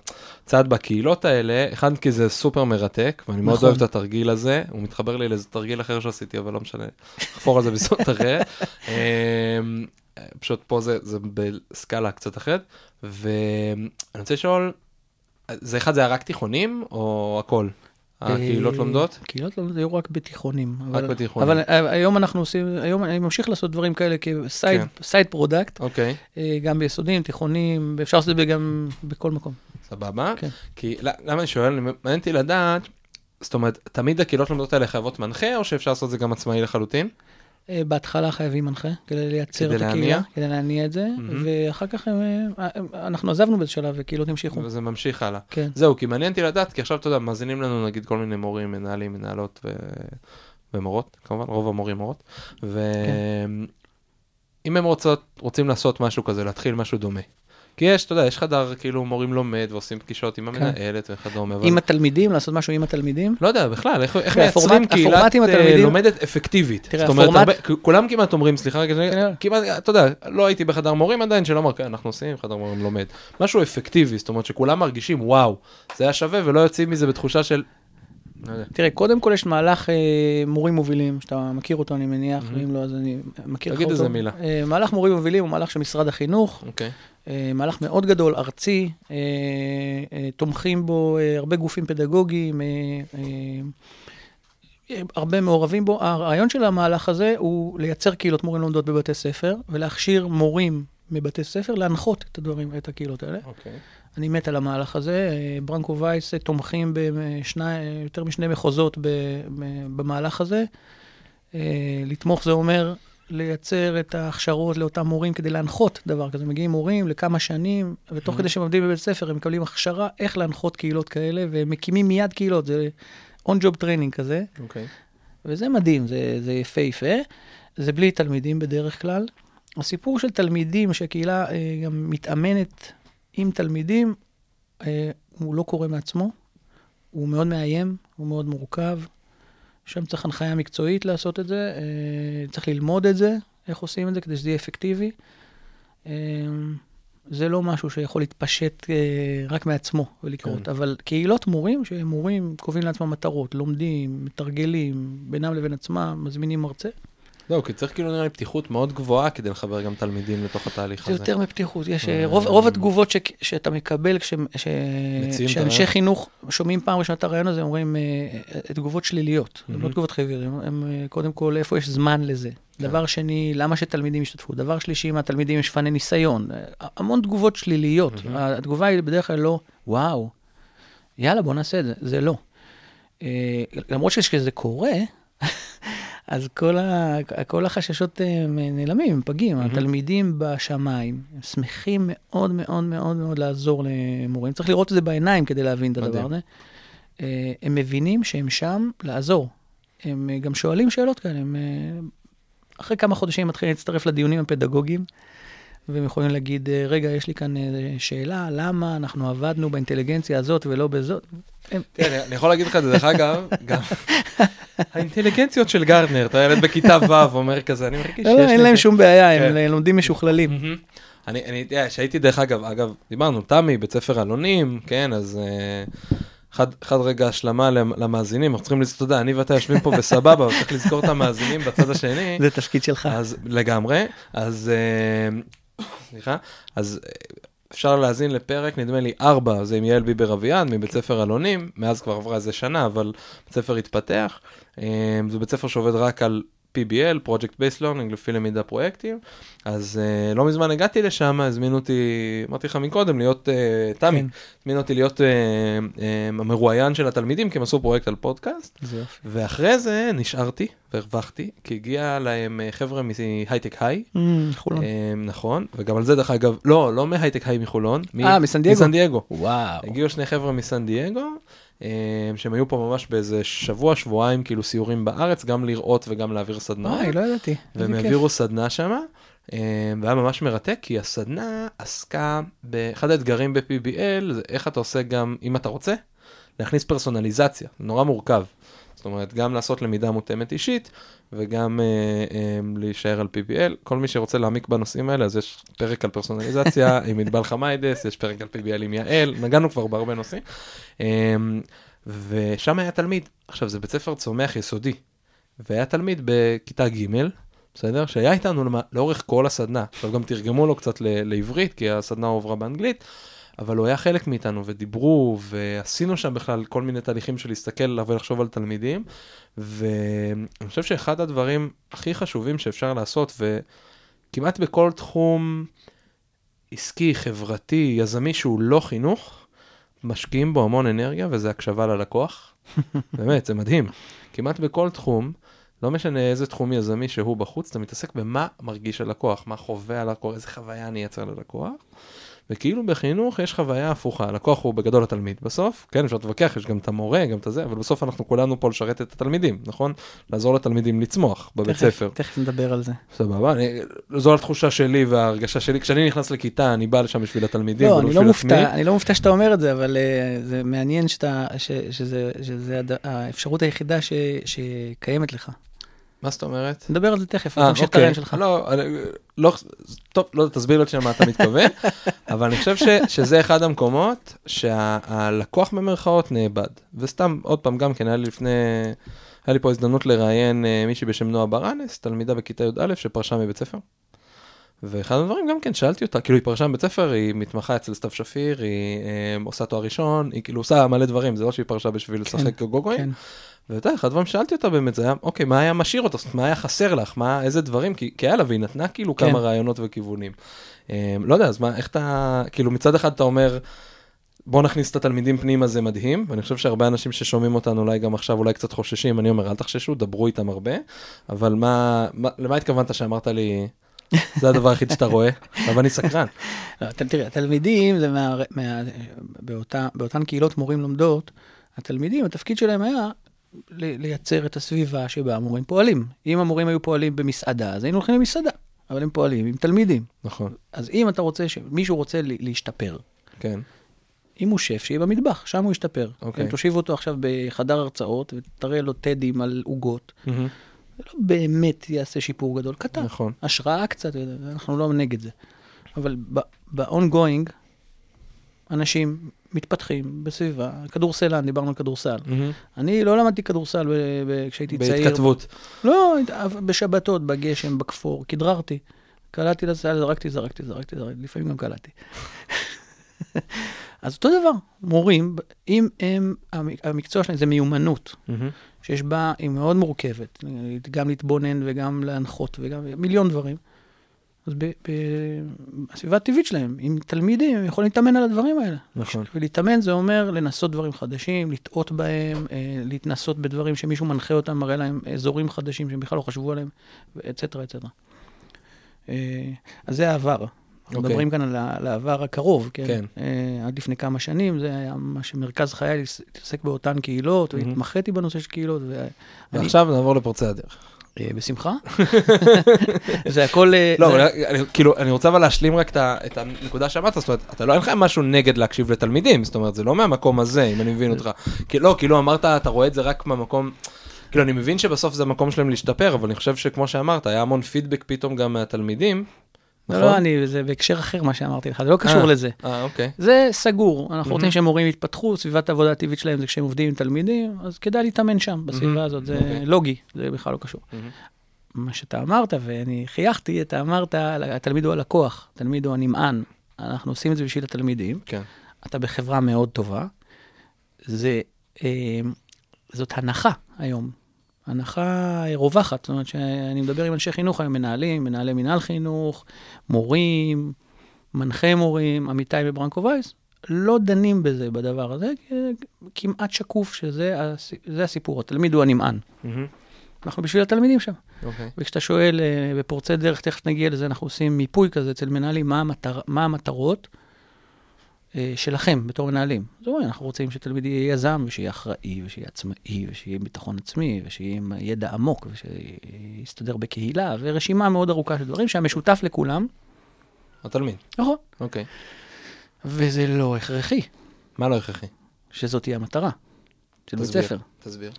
צעד בקהילות האלה, אחד כי זה סופר מרתק, ואני מאוד נכון. אוהב את התרגיל הזה, הוא מתחבר לי לאיזה תרגיל אחר שעשיתי, אבל לא משנה, נחפור על זה בזאת אחרת. אמ, פשוט פה זה, זה בסקאלה קצת אחרת, ואני רוצה לשאול, זה אחד זה היה רק תיכונים או הכל? הקהילות אה, לומדות? קהילות לומדות היו רק בתיכונים. אבל- בתיכונים. אבל אה, היום אנחנו עושים, היום אני ממשיך לעשות דברים כאלה כ side כן. side product, אוקיי, אה, גם ביסודיים, תיכונים, ואפשר לעשות את זה גם בכל מקום. סבבה. כן. כי למה אני שואל, מעניין אותי לדעת, זאת אומרת, תמיד הקהילות לומדות האלה חייבות מנחה, או שאפשר לעשות את זה גם עצמאי לחלוטין? אה, בהתחלה חייבים מנחה, כדי לייצר כדי את להניע? הקהילה, כדי להניע את זה, מהמם. ואחר כך הם, אה, הם- אנחנו עזבנו באיזה שלב וקהילות המשיכו. וזה ממשיך הלאה. כן. זהו, כי מעניין אותי לדעת, כי עכשיו, אתה יודע, מאזינים לנו נגיד כל מיני מורים, מנהלים, מנהלות ו... ומורות, כמובן, רוב המורים מורות. ואם הם רוצות, רוצים לעשות משהו כזה, להתחיל משהו דומה. כי יש, אתה יודע, יש חדר, כאילו, מורים לומד ועושים פגישות עם המנהלת וכדומה. עם התלמידים, לעשות משהו עם התלמידים. לא יודע, בכלל, איך, מייצרים קהילת אה, לומדת אפקטיבית. זאת אומרת, כולם כמעט אומרים, סליחה כן. כמעט, אתה יודע, לא הייתי בחדר מורים עדיין, שלא אמר, "כן, אנחנו עושים, חדר מורים לומד. משהו אפקטיבי, זאת אומרת שכולם מרגישים, וואו, זה היה שווה ולא יוצאים מזה בתחושה של... לא. תראה, קודם כל יש מהלך אה, מורים מובילים, שאתה מכיר אותו, אני מניח, מהמם. ואם לא, אז אני מכיר לך תגיד אותו. איזה מילה. אה, מהלך מורים מובילים הוא מהלך של משרד החינוך, אוקיי. אה, מהלך מאוד גדול, ארצי, אה, אה, תומכים בו אה, הרבה גופים פדגוגיים, אה, אה, אה, הרבה מעורבים בו. הרעיון של המהלך הזה הוא לייצר קהילות מורים לומדות בבתי ספר, ולהכשיר מורים מבתי ספר להנחות את הדברים, את הקהילות האלה. אוקיי. אני מת על המהלך הזה. אה, ברנקו וייס אה, תומכים ביותר משני מחוזות ב- ב- במהלך הזה. אה, לתמוך זה אומר לייצר את ההכשרות לאותם מורים כדי להנחות דבר כזה. מגיעים מורים לכמה שנים, ותוך כדי שהם עובדים בבית ספר, הם מקבלים הכשרה איך להנחות קהילות כאלה, והם מקימים מיד קהילות, זה on-job training כזה. אוקיי. וזה מדהים, זה, זה יפהפה. זה בלי תלמידים בדרך כלל. הסיפור של תלמידים, שהקהילה אה, גם מתאמנת עם תלמידים, אה, הוא לא קורה מעצמו. הוא מאוד מאיים, הוא מאוד מורכב. שם צריך הנחיה מקצועית לעשות את זה, אה, צריך ללמוד את זה, איך עושים את זה כדי שזה יהיה אפקטיבי. אה, זה לא משהו שיכול להתפשט אה, רק מעצמו ולקרות, כן. אבל קהילות מורים, שמורים קובעים לעצמם מטרות, לומדים, מתרגלים, בינם לבין עצמם, מזמינים מרצה, זהו, כי צריך כאילו נראה לי פתיחות מאוד גבוהה כדי לחבר גם תלמידים לתוך התהליך זה הזה. יותר מפתיחות. יש, אה, אה, רוב, רוב התגובות ש, שאתה מקבל, כש, ש, שאנשי. חינוך שומעים פעם ראשונה את הרעיון הזה, אומרים, אה, תגובות שליליות, לא מהמם. תגובות חיוביות, הם, קודם כל, איפה יש זמן לזה? כן. דבר שני, למה שתלמידים ישתתפו? דבר שלישי, אם התלמידים יש פני ניסיון. המון תגובות שליליות. מהמם. התגובה היא בדרך כלל לא, וואו, יאללה, בוא נעשה את זה. זה לא. למרות שכשזה קורה, אז כל, ה, כל החששות אה, הם נעלמים, הם פגים. מהמם. התלמידים בשמיים, הם שמחים מאוד מאוד מאוד מאוד לעזור למורים. צריך לראות את זה בעיניים כדי להבין את הדבר. הזה. אה, הם מבינים שהם שם לעזור. הם אה, גם שואלים שאלות כאלה. הם, אה, אחרי כמה חודשים מתחילים להצטרף לדיונים הפדגוגיים, והם יכולים להגיד, אה, רגע, יש לי כאן אה, שאלה, למה אנחנו עבדנו באינטליגנציה הזאת ולא בזאת? כן, אני- יכול להגיד לך את זה, דרך אגב, גם האינטליגנציות של גרטנר, אתה ילד בכיתה ו' אומר כזה, אני מרגיש שיש לא, לא, אין להם את זה." שום בעיה, כן. הם לומדים משוכללים. אני, אני יודע, שהייתי דרך אגב, אגב, דיברנו, תמי, בית ספר אלונים, כן, אז אה, אחד, אחד רגע השלמה למ- למאזינים, אנחנו צריכים לזכור, אתה יודע, אני ואתה יושבים פה בסבבה, אבל צריך לזכור את המאזינים בצד השני, זה תפקיד שלך. אז לגמרי, אז אה, סליחה, אז אה, אפשר להאזין לפרק, נדמה לי ארבע, זה עם יעל ביבר אביעד מבית ספר אלונים, מאז כבר עברה איזה שנה, אבל בית ספר התפתח. אה, זה בית ספר שעובד רק על PBL, Project Based Learning, לפי למידה פרויקטים. אז uh, לא מזמן הגעתי לשם, הזמינו אותי, אמרתי לך מקודם, להיות, uh, תמי, כן. הזמינו אותי להיות uh, uh, המרואיין של התלמידים, כי הם עשו פרויקט על פודקאסט. זה יופי. ואחרי זה נשארתי והרווחתי, כי הגיע להם חבר'ה מהייטק היי. חולון. אה, נכון, וגם על זה דרך אגב, לא, לא מהייטק היי מחולון. אה, מסן דייגו? מסן דייגו. וואו. הגיעו שני חבר'ה מסן דייגו, שהם היו פה ממש באיזה שבוע, שבועיים, כאילו סיורים בארץ, גם לראות וגם להעביר סדנאות. וואי, לא ידעתי. והם. העבירו סדנה שמה, אה, והיה ממש מרתק, כי הסדנה עסקה באחד האתגרים ב-PBL, זה איך אתה עושה גם, אם אתה רוצה, להכניס פרסונליזציה, נורא מורכב. זאת אומרת, גם לעשות למידה מותאמת אישית, וגם אה, אה, להישאר על PBL. כל מי שרוצה להעמיק בנושאים האלה, אז יש פרק על פרסונליזציה עם ענבל חמיידס, יש פרק על PBL עם יעל, נגענו כבר בהרבה נושאים. אה, ושם היה תלמיד, עכשיו זה בית ספר צומח יסודי, והיה תלמיד בכיתה ג', בסדר? שהיה איתנו לאורך כל הסדנה. עכשיו גם תרגמו לו קצת ל- לעברית, כי הסדנה הועברה באנגלית, אבל הוא היה חלק מאיתנו, ודיברו, ועשינו שם בכלל כל מיני תהליכים של להסתכל ולחשוב על תלמידים, ואני חושב שאחד הדברים הכי חשובים שאפשר לעשות, וכמעט בכל תחום עסקי, חברתי, יזמי שהוא לא חינוך, משקיעים בו המון אנרגיה, וזה הקשבה ללקוח. באמת, זה מדהים. כמעט בכל תחום, לא משנה איזה תחום יזמי שהוא בחוץ, אתה מתעסק במה מרגיש הלקוח, מה חווה הלקוח, איזה חוויה אני אייצר ללקוח. וכאילו בחינוך יש חוויה הפוכה, הלקוח הוא בגדול התלמיד בסוף, כן, אפשר להתווכח, יש גם את המורה, גם את הזה, אבל בסוף אנחנו כולנו פה לשרת את התלמידים, נכון? לעזור לתלמידים לצמוח בבית תכף- ספר. תכף נדבר על זה. סבבה, אני, זו התחושה שלי וההרגשה שלי, כשאני נכנס לכיתה, אני בא לשם בשביל התלמידים, לא, ולא אני בשביל לא עצמי. מופתע, אני לא מופתע שאתה אומר את זה, אבל אה, זה מעניין שאתה, ש- שזה שזה הד- האפשרות היחידה ש- שקיימת לך. מה זאת אומרת? נדבר על זה תכף, אה, תמשיך את אוקיי. הרעיון שלך. לא, אני- לא, טוב, לא, תסביר לי עוד שנייה מה אתה מתכוון, אבל אני חושב ש, שזה אחד המקומות שהלקוח במרכאות נאבד. וסתם, עוד פעם, גם כן, היה לי לפני, היה לי פה הזדמנות לראיין אה, מישהי בשם נועה ברנס, תלמידה בכיתה י"א שפרשה מבית ספר. ואחד הדברים גם כן, שאלתי אותה, כאילו היא פרשה מבית ספר, היא מתמחה אצל סתיו שפיר, היא אה, עושה תואר ראשון, היא כאילו עושה מלא דברים, זה לא שהיא פרשה בשביל לשחק גוגויים. כן. ואתה יודע, אחד הדברים ששאלתי אותה באמת, זה היה, אוקיי, מה היה משאיר אומרת, מה היה חסר לך? מה, איזה דברים? כי, כי היה לה, והיא נתנה כאילו כן. כמה רעיונות וכיוונים. אה, לא יודע, אז מה, איך אתה, כאילו מצד אחד אתה אומר, בוא נכניס את התלמידים פנימה, זה מדהים, ואני חושב שהרבה אנשים ששומעים אותנו אולי גם עכשיו אולי קצת חוששים, אני אומר, אל תחששו, דברו איתם הרבה, אבל מה, מה למה התכוונת שאמרת לי, זה הדבר היחיד שאתה רואה? אבל אני סקרן. לא, תראה, התלמידים, זה מה, מה, באותה, באותן קהילות מורים לומדות, התלמידים, התפקיד שלהם היה לייצר את הסביבה שבה המורים פועלים. אם המורים היו פועלים במסעדה, אז היינו הולכים למסעדה, אבל הם פועלים עם תלמידים. נכון, אז אם אתה רוצה, מישהו רוצה להשתפר, כן, אם הוא שף, שיהיה במטבח, שם הוא ישתפר. אוקיי. אם תושיב אותו עכשיו בחדר הרצאות ותראה לו טדים על עוגות, מהמם, זה לא באמת יעשה שיפור גדול, קטן. נכון, השראה קצת, אנחנו לא נגד זה. אבל ב-ongoing, אנשים מתפתחים בסביבה, כדורסלן, דיברנו על כדורסל. מהמם. אני לא למדתי כדורסל כשהייתי צעיר. בהתכתבות. לא, בשבתות, בגשם, בכפור, כדררתי. קלעתי לסל, זרקתי, זרקתי, זרקתי, זרקתי, לפעמים גם קלעתי. אז אותו דבר, מורים, אם הם, המ- המקצוע שלהם זה מיומנות, מהמם. שיש בה, היא מאוד מורכבת, גם להתבונן וגם להנחות וגם מיליון דברים. אז בסביבה הטבעית שלהם, עם תלמידים, הם יכולים להתאמן על הדברים האלה. נכון. ולהתאמן זה אומר לנסות דברים חדשים, לטעות בהם, אה, להתנסות בדברים שמישהו מנחה אותם, מראה להם אזורים חדשים שהם בכלל לא חשבו עליהם, אצטרה, אצטרה. אז זה העבר. אנחנו אוקיי. מדברים כאן על על העבר הקרוב, כן? כן. אה, עד לפני כמה שנים, זה היה מה שמרכז חיי להתעסק באותן קהילות, מהמם. והתמחיתי בנושא של קהילות. ואני- ועכשיו נעבור לפורצי הדרך. אה, בשמחה. זה הכל... אה, לא, זה- אבל אני, כאילו, אני רוצה אבל להשלים רק את, את הנקודה שאמרת, זאת אומרת, אתה לא, אין לך משהו נגד להקשיב לתלמידים, זאת אומרת, זה לא מהמקום הזה, אם אני מבין אותך. כי לא, כאילו אמרת, אתה רואה את זה רק מהמקום, כאילו, אני מבין שבסוף זה המקום שלהם להשתפר, אבל אני חושב שכמו שאמרת, היה המון פידבק פתאום גם מהתלמידים. לא, נכון? לא, אני, זה בהקשר אחר מה שאמרתי לך, זה לא קשור אה. לזה. אה, אוקיי. זה סגור, אנחנו מהמם. רוצים שמורים יתפתחו, סביבת העבודה הטבעית שלהם זה כשהם עובדים עם תלמידים, אז כדאי להתאמן שם, בסביבה מהמם. הזאת, זה אוקיי. לוגי, זה בכלל לא קשור. מהמם. מה שאתה אמרת, ואני חייכתי, אתה אמרת, התלמיד הוא הלקוח, התלמיד הוא הנמען, אנחנו עושים את זה בשביל התלמידים, כן. אתה בחברה מאוד טובה, זה, אה, זאת הנחה היום. הנחה רווחת. זאת אומרת שאני מדבר עם אנשי חינוך היום, מנהלים, מנהלי מנהל חינוך, מורים, מנחי מורים, עמיתי בברנקו וייס, לא דנים בזה, בדבר הזה, כמעט שקוף שזה הס- זה הסיפור, התלמיד הוא הנמען. מהמם. אנחנו בשביל התלמידים שם. אוקיי. וכשאתה שואל אה, בפורצי דרך, תכף נגיע לזה, אנחנו עושים מיפוי כזה אצל מנהלים, מה, המטר, מה המטרות שלכם בתור מנהלים. אז אומרים, אנחנו רוצים שתלמיד יהיה יזם, ושיהיה אחראי, ושיהיה עצמאי, ושיהיה עם ביטחון עצמי, ושיהיה עם ידע עמוק, ושיסתדר בקהילה, ורשימה מאוד ארוכה של דברים שהמשותף לכולם, התלמיד. נכון, אוקיי. וזה לא הכרחי מה לא הכרחי? שזאת תהיה המטרה של בית. ספר. תסביר.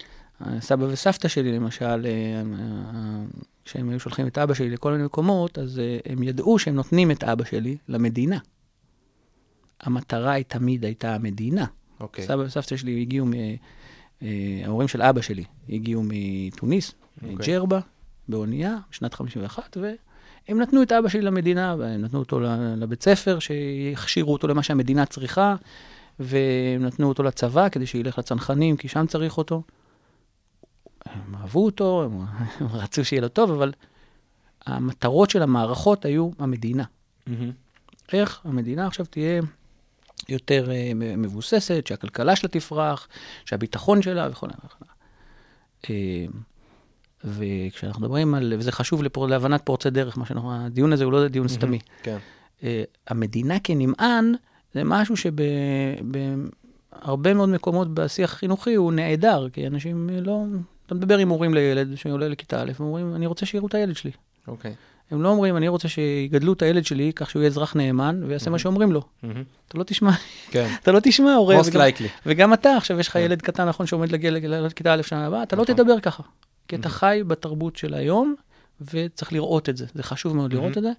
סבא וסבתא שלי, למשל, אה, אה, כשהם היו שולחים את אבא שלי לכל מיני מקומות, אז אה, הם ידעו שהם נותנים את אבא שלי למדינה. המטרה היא תמיד הייתה המדינה. אוקיי. סבא וסבתא שלי הגיעו, מ- אה, ההורים של אבא שלי הגיעו מתוניס, אוקיי. ג'רבה, באונייה, בשנת 51, והם נתנו את אבא שלי למדינה, והם נתנו אותו לבית ספר, שיכשירו אותו למה שהמדינה צריכה, והם נתנו אותו לצבא כדי שילך לצנחנים, כי שם צריך אותו. הם אהבו אותו, הם, הם רצו שיהיה לו טוב, אבל המטרות של המערכות היו המדינה. מהמם. איך המדינה עכשיו תהיה יותר אה, מבוססת, שהכלכלה שלה תפרח, שהביטחון שלה וכו' וכו'. אה, וכשאנחנו מדברים על, וזה חשוב לפור, להבנת פורצי דרך, מה שאנחנו, הדיון הזה הוא לא דיון סתמי. כן. אה, המדינה כנמען זה משהו שבהרבה מאוד מקומות בשיח החינוכי הוא נעדר, כי אנשים לא... אתה מדבר עם הורים לילד שעולה לכיתה א', הם אומרים, אני רוצה שיראו את הילד שלי. אוקיי. הם לא אומרים, אני רוצה שיגדלו את הילד שלי כך שהוא יהיה אזרח נאמן ויעשה מה שאומרים לו. מהמם. אתה לא תשמע, כן. אתה לא תשמע הורה. most וגם- likely. וגם אתה, עכשיו יש לך כן. ילד קטן, נכון, שעומד להגיע לכיתה א' שנה הבאה, אתה לא נכון. תדבר ככה. כי אתה חי בתרבות של היום, וצריך לראות את זה. זה חשוב מאוד לראות את זה.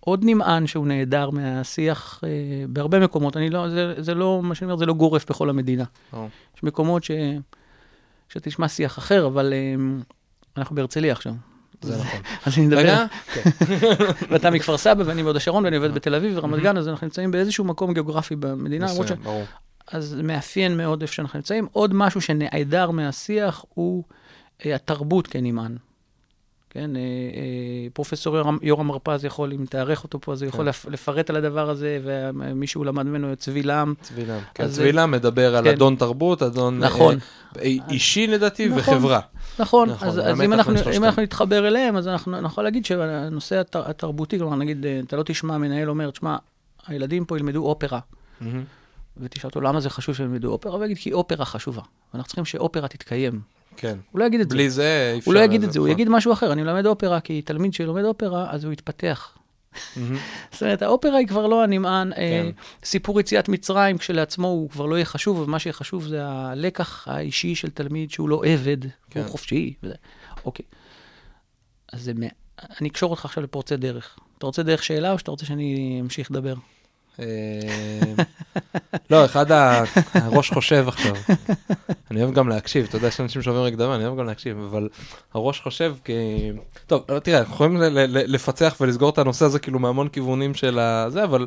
עוד נמען שהוא נעדר מהשיח אה, בהרבה מקומות, אני לא, זה, זה לא, מה שאני אומר, זה לא גורף בכל המדינה. ברור. יש מקומות ש, שתשמע שיח אחר, אבל אה, אנחנו בהרצליה עכשיו. זה נכון. אז אני מדבר, כן. ואתה מכפר סבא ואני מהוד השרון ואני עובד בתל אביב ורמת גן, אז אנחנו נמצאים באיזשהו מקום גיאוגרפי במדינה. מסוים, ברור. אז זה מאפיין מאוד איפה שאנחנו נמצאים. עוד משהו שנעדר מהשיח הוא אה, התרבות כנמען. כן, אה, אה, פרופסור יורם, יורם הרפז יכול, אם תארך אותו פה, אז הוא יכול כן. לפ, לפרט על הדבר הזה, ומישהו למד ממנו צבי לם. צבילם. כן, אז- צבילם מדבר על כן. אדון תרבות, אדון נכון. אה, אישי לדעתי נכון. וחברה. נכון, נכון, אז, אז אם, אנחנו, אם. אנחנו נתחבר אליהם, אז אנחנו יכולים להגיד שהנושא הת, התרבותי, כלומר, נגיד, אה, אתה לא תשמע מנהל אומר, תשמע, הילדים פה ילמדו אופרה. מהמם. ותשאל אותו למה זה חשוב שהם ילמדו אופרה, והוא יגיד, כי אופרה חשובה. ואנחנו צריכים שאופרה תתקיים. כן. הוא לא יגיד את זה. בלי זה אי אפשר... הוא לא יגיד את זה, הוא נכון. יגיד משהו אחר. אני מלמד אופרה, כי תלמיד שלומד אופרה, אז הוא יתפתח. זאת אומרת, האופרה היא כבר לא הנמען. אה, כן. סיפור יציאת מצרים כשלעצמו הוא כבר לא יהיה חשוב, ומה שיהיה חשוב זה הלקח האישי של תלמיד שהוא לא עבד, כן. הוא חופשי. וזה. אוקיי. אז זה, אני אקשור אותך עכשיו לפורצי דרך. אתה רוצה דרך שאלה או שאתה רוצה שאני אמשיך לדבר? אה, לא, אחד. הראש חושב עכשיו. אני אוהב גם להקשיב, אתה יודע, יש אנשים שאוהבים רק לדבר, אני אוהב גם להקשיב, אבל הראש חושב כי... טוב, תראה, אנחנו יכולים לפצח ולסגור את הנושא הזה כאילו מהמון כיוונים של הזה, אבל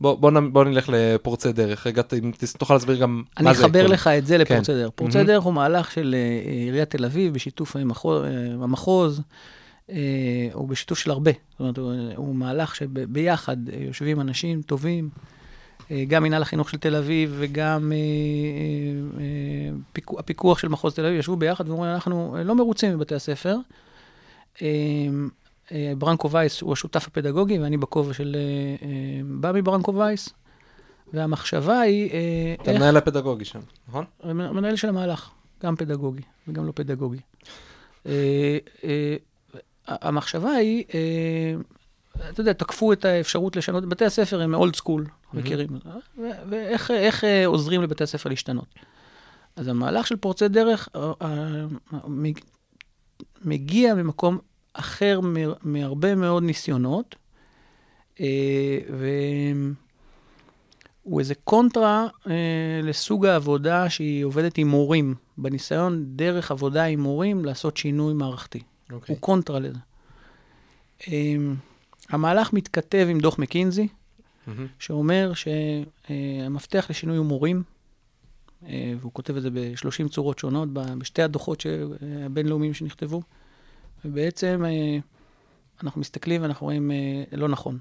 בוא, בוא, נ- בוא נלך לפורצי דרך. רגע, אם תוכל להסביר גם אני מה זה אחבר כל- לך את זה לפורצי כן. דרך. פורצי מהמם. דרך הוא מהלך של אה, עיריית תל אביב בשיתוף עם המחוז, המחוז אה, הוא בשיתוף של הרבה. זאת אומרת, הוא, הוא מהלך שביחד יושבים אנשים טובים, אה, גם מינהל החינוך של תל אביב וגם אה, אה, אה, פיקו- הפיקוח של מחוז תל אביב, ישבו ביחד ואומרים, אנחנו אה, לא מרוצים מבתי הספר. אה, אה, ברנקו וייס הוא השותף הפדגוגי, ואני בכובע של אה, אה, בא מברנקו וייס. והמחשבה היא, אה, אתה איך המנהל הפדגוגי שם, נכון? המנהל של המהלך, גם פדגוגי וגם לא פדגוגי. המחשבה היא, אה, אתה יודע, תקפו את האפשרות לשנות, בתי הספר הם אולד סקול, מכירים, ו- ואיך איך, אה, עוזרים לבתי הספר להשתנות. אז המהלך של פורצי דרך אה, אה, מג- מגיע ממקום אחר מהרבה מאוד ניסיונות, אה, והוא איזה קונטרה אה, לסוג העבודה שהיא עובדת עם מורים, בניסיון דרך עבודה עם מורים לעשות שינוי מערכתי. אוקיי. הוא קונטרה לזה. אמ, המהלך מתכתב עם דוח מקינזי, מהמם. שאומר שהמפתח לשינוי הוא מורים. אה, והוא כותב את זה ב-30 צורות שונות, בשתי הדוחות ש- הבינלאומיים שנכתבו. ובעצם אה, אנחנו מסתכלים ואנחנו רואים, אה, לא נכון.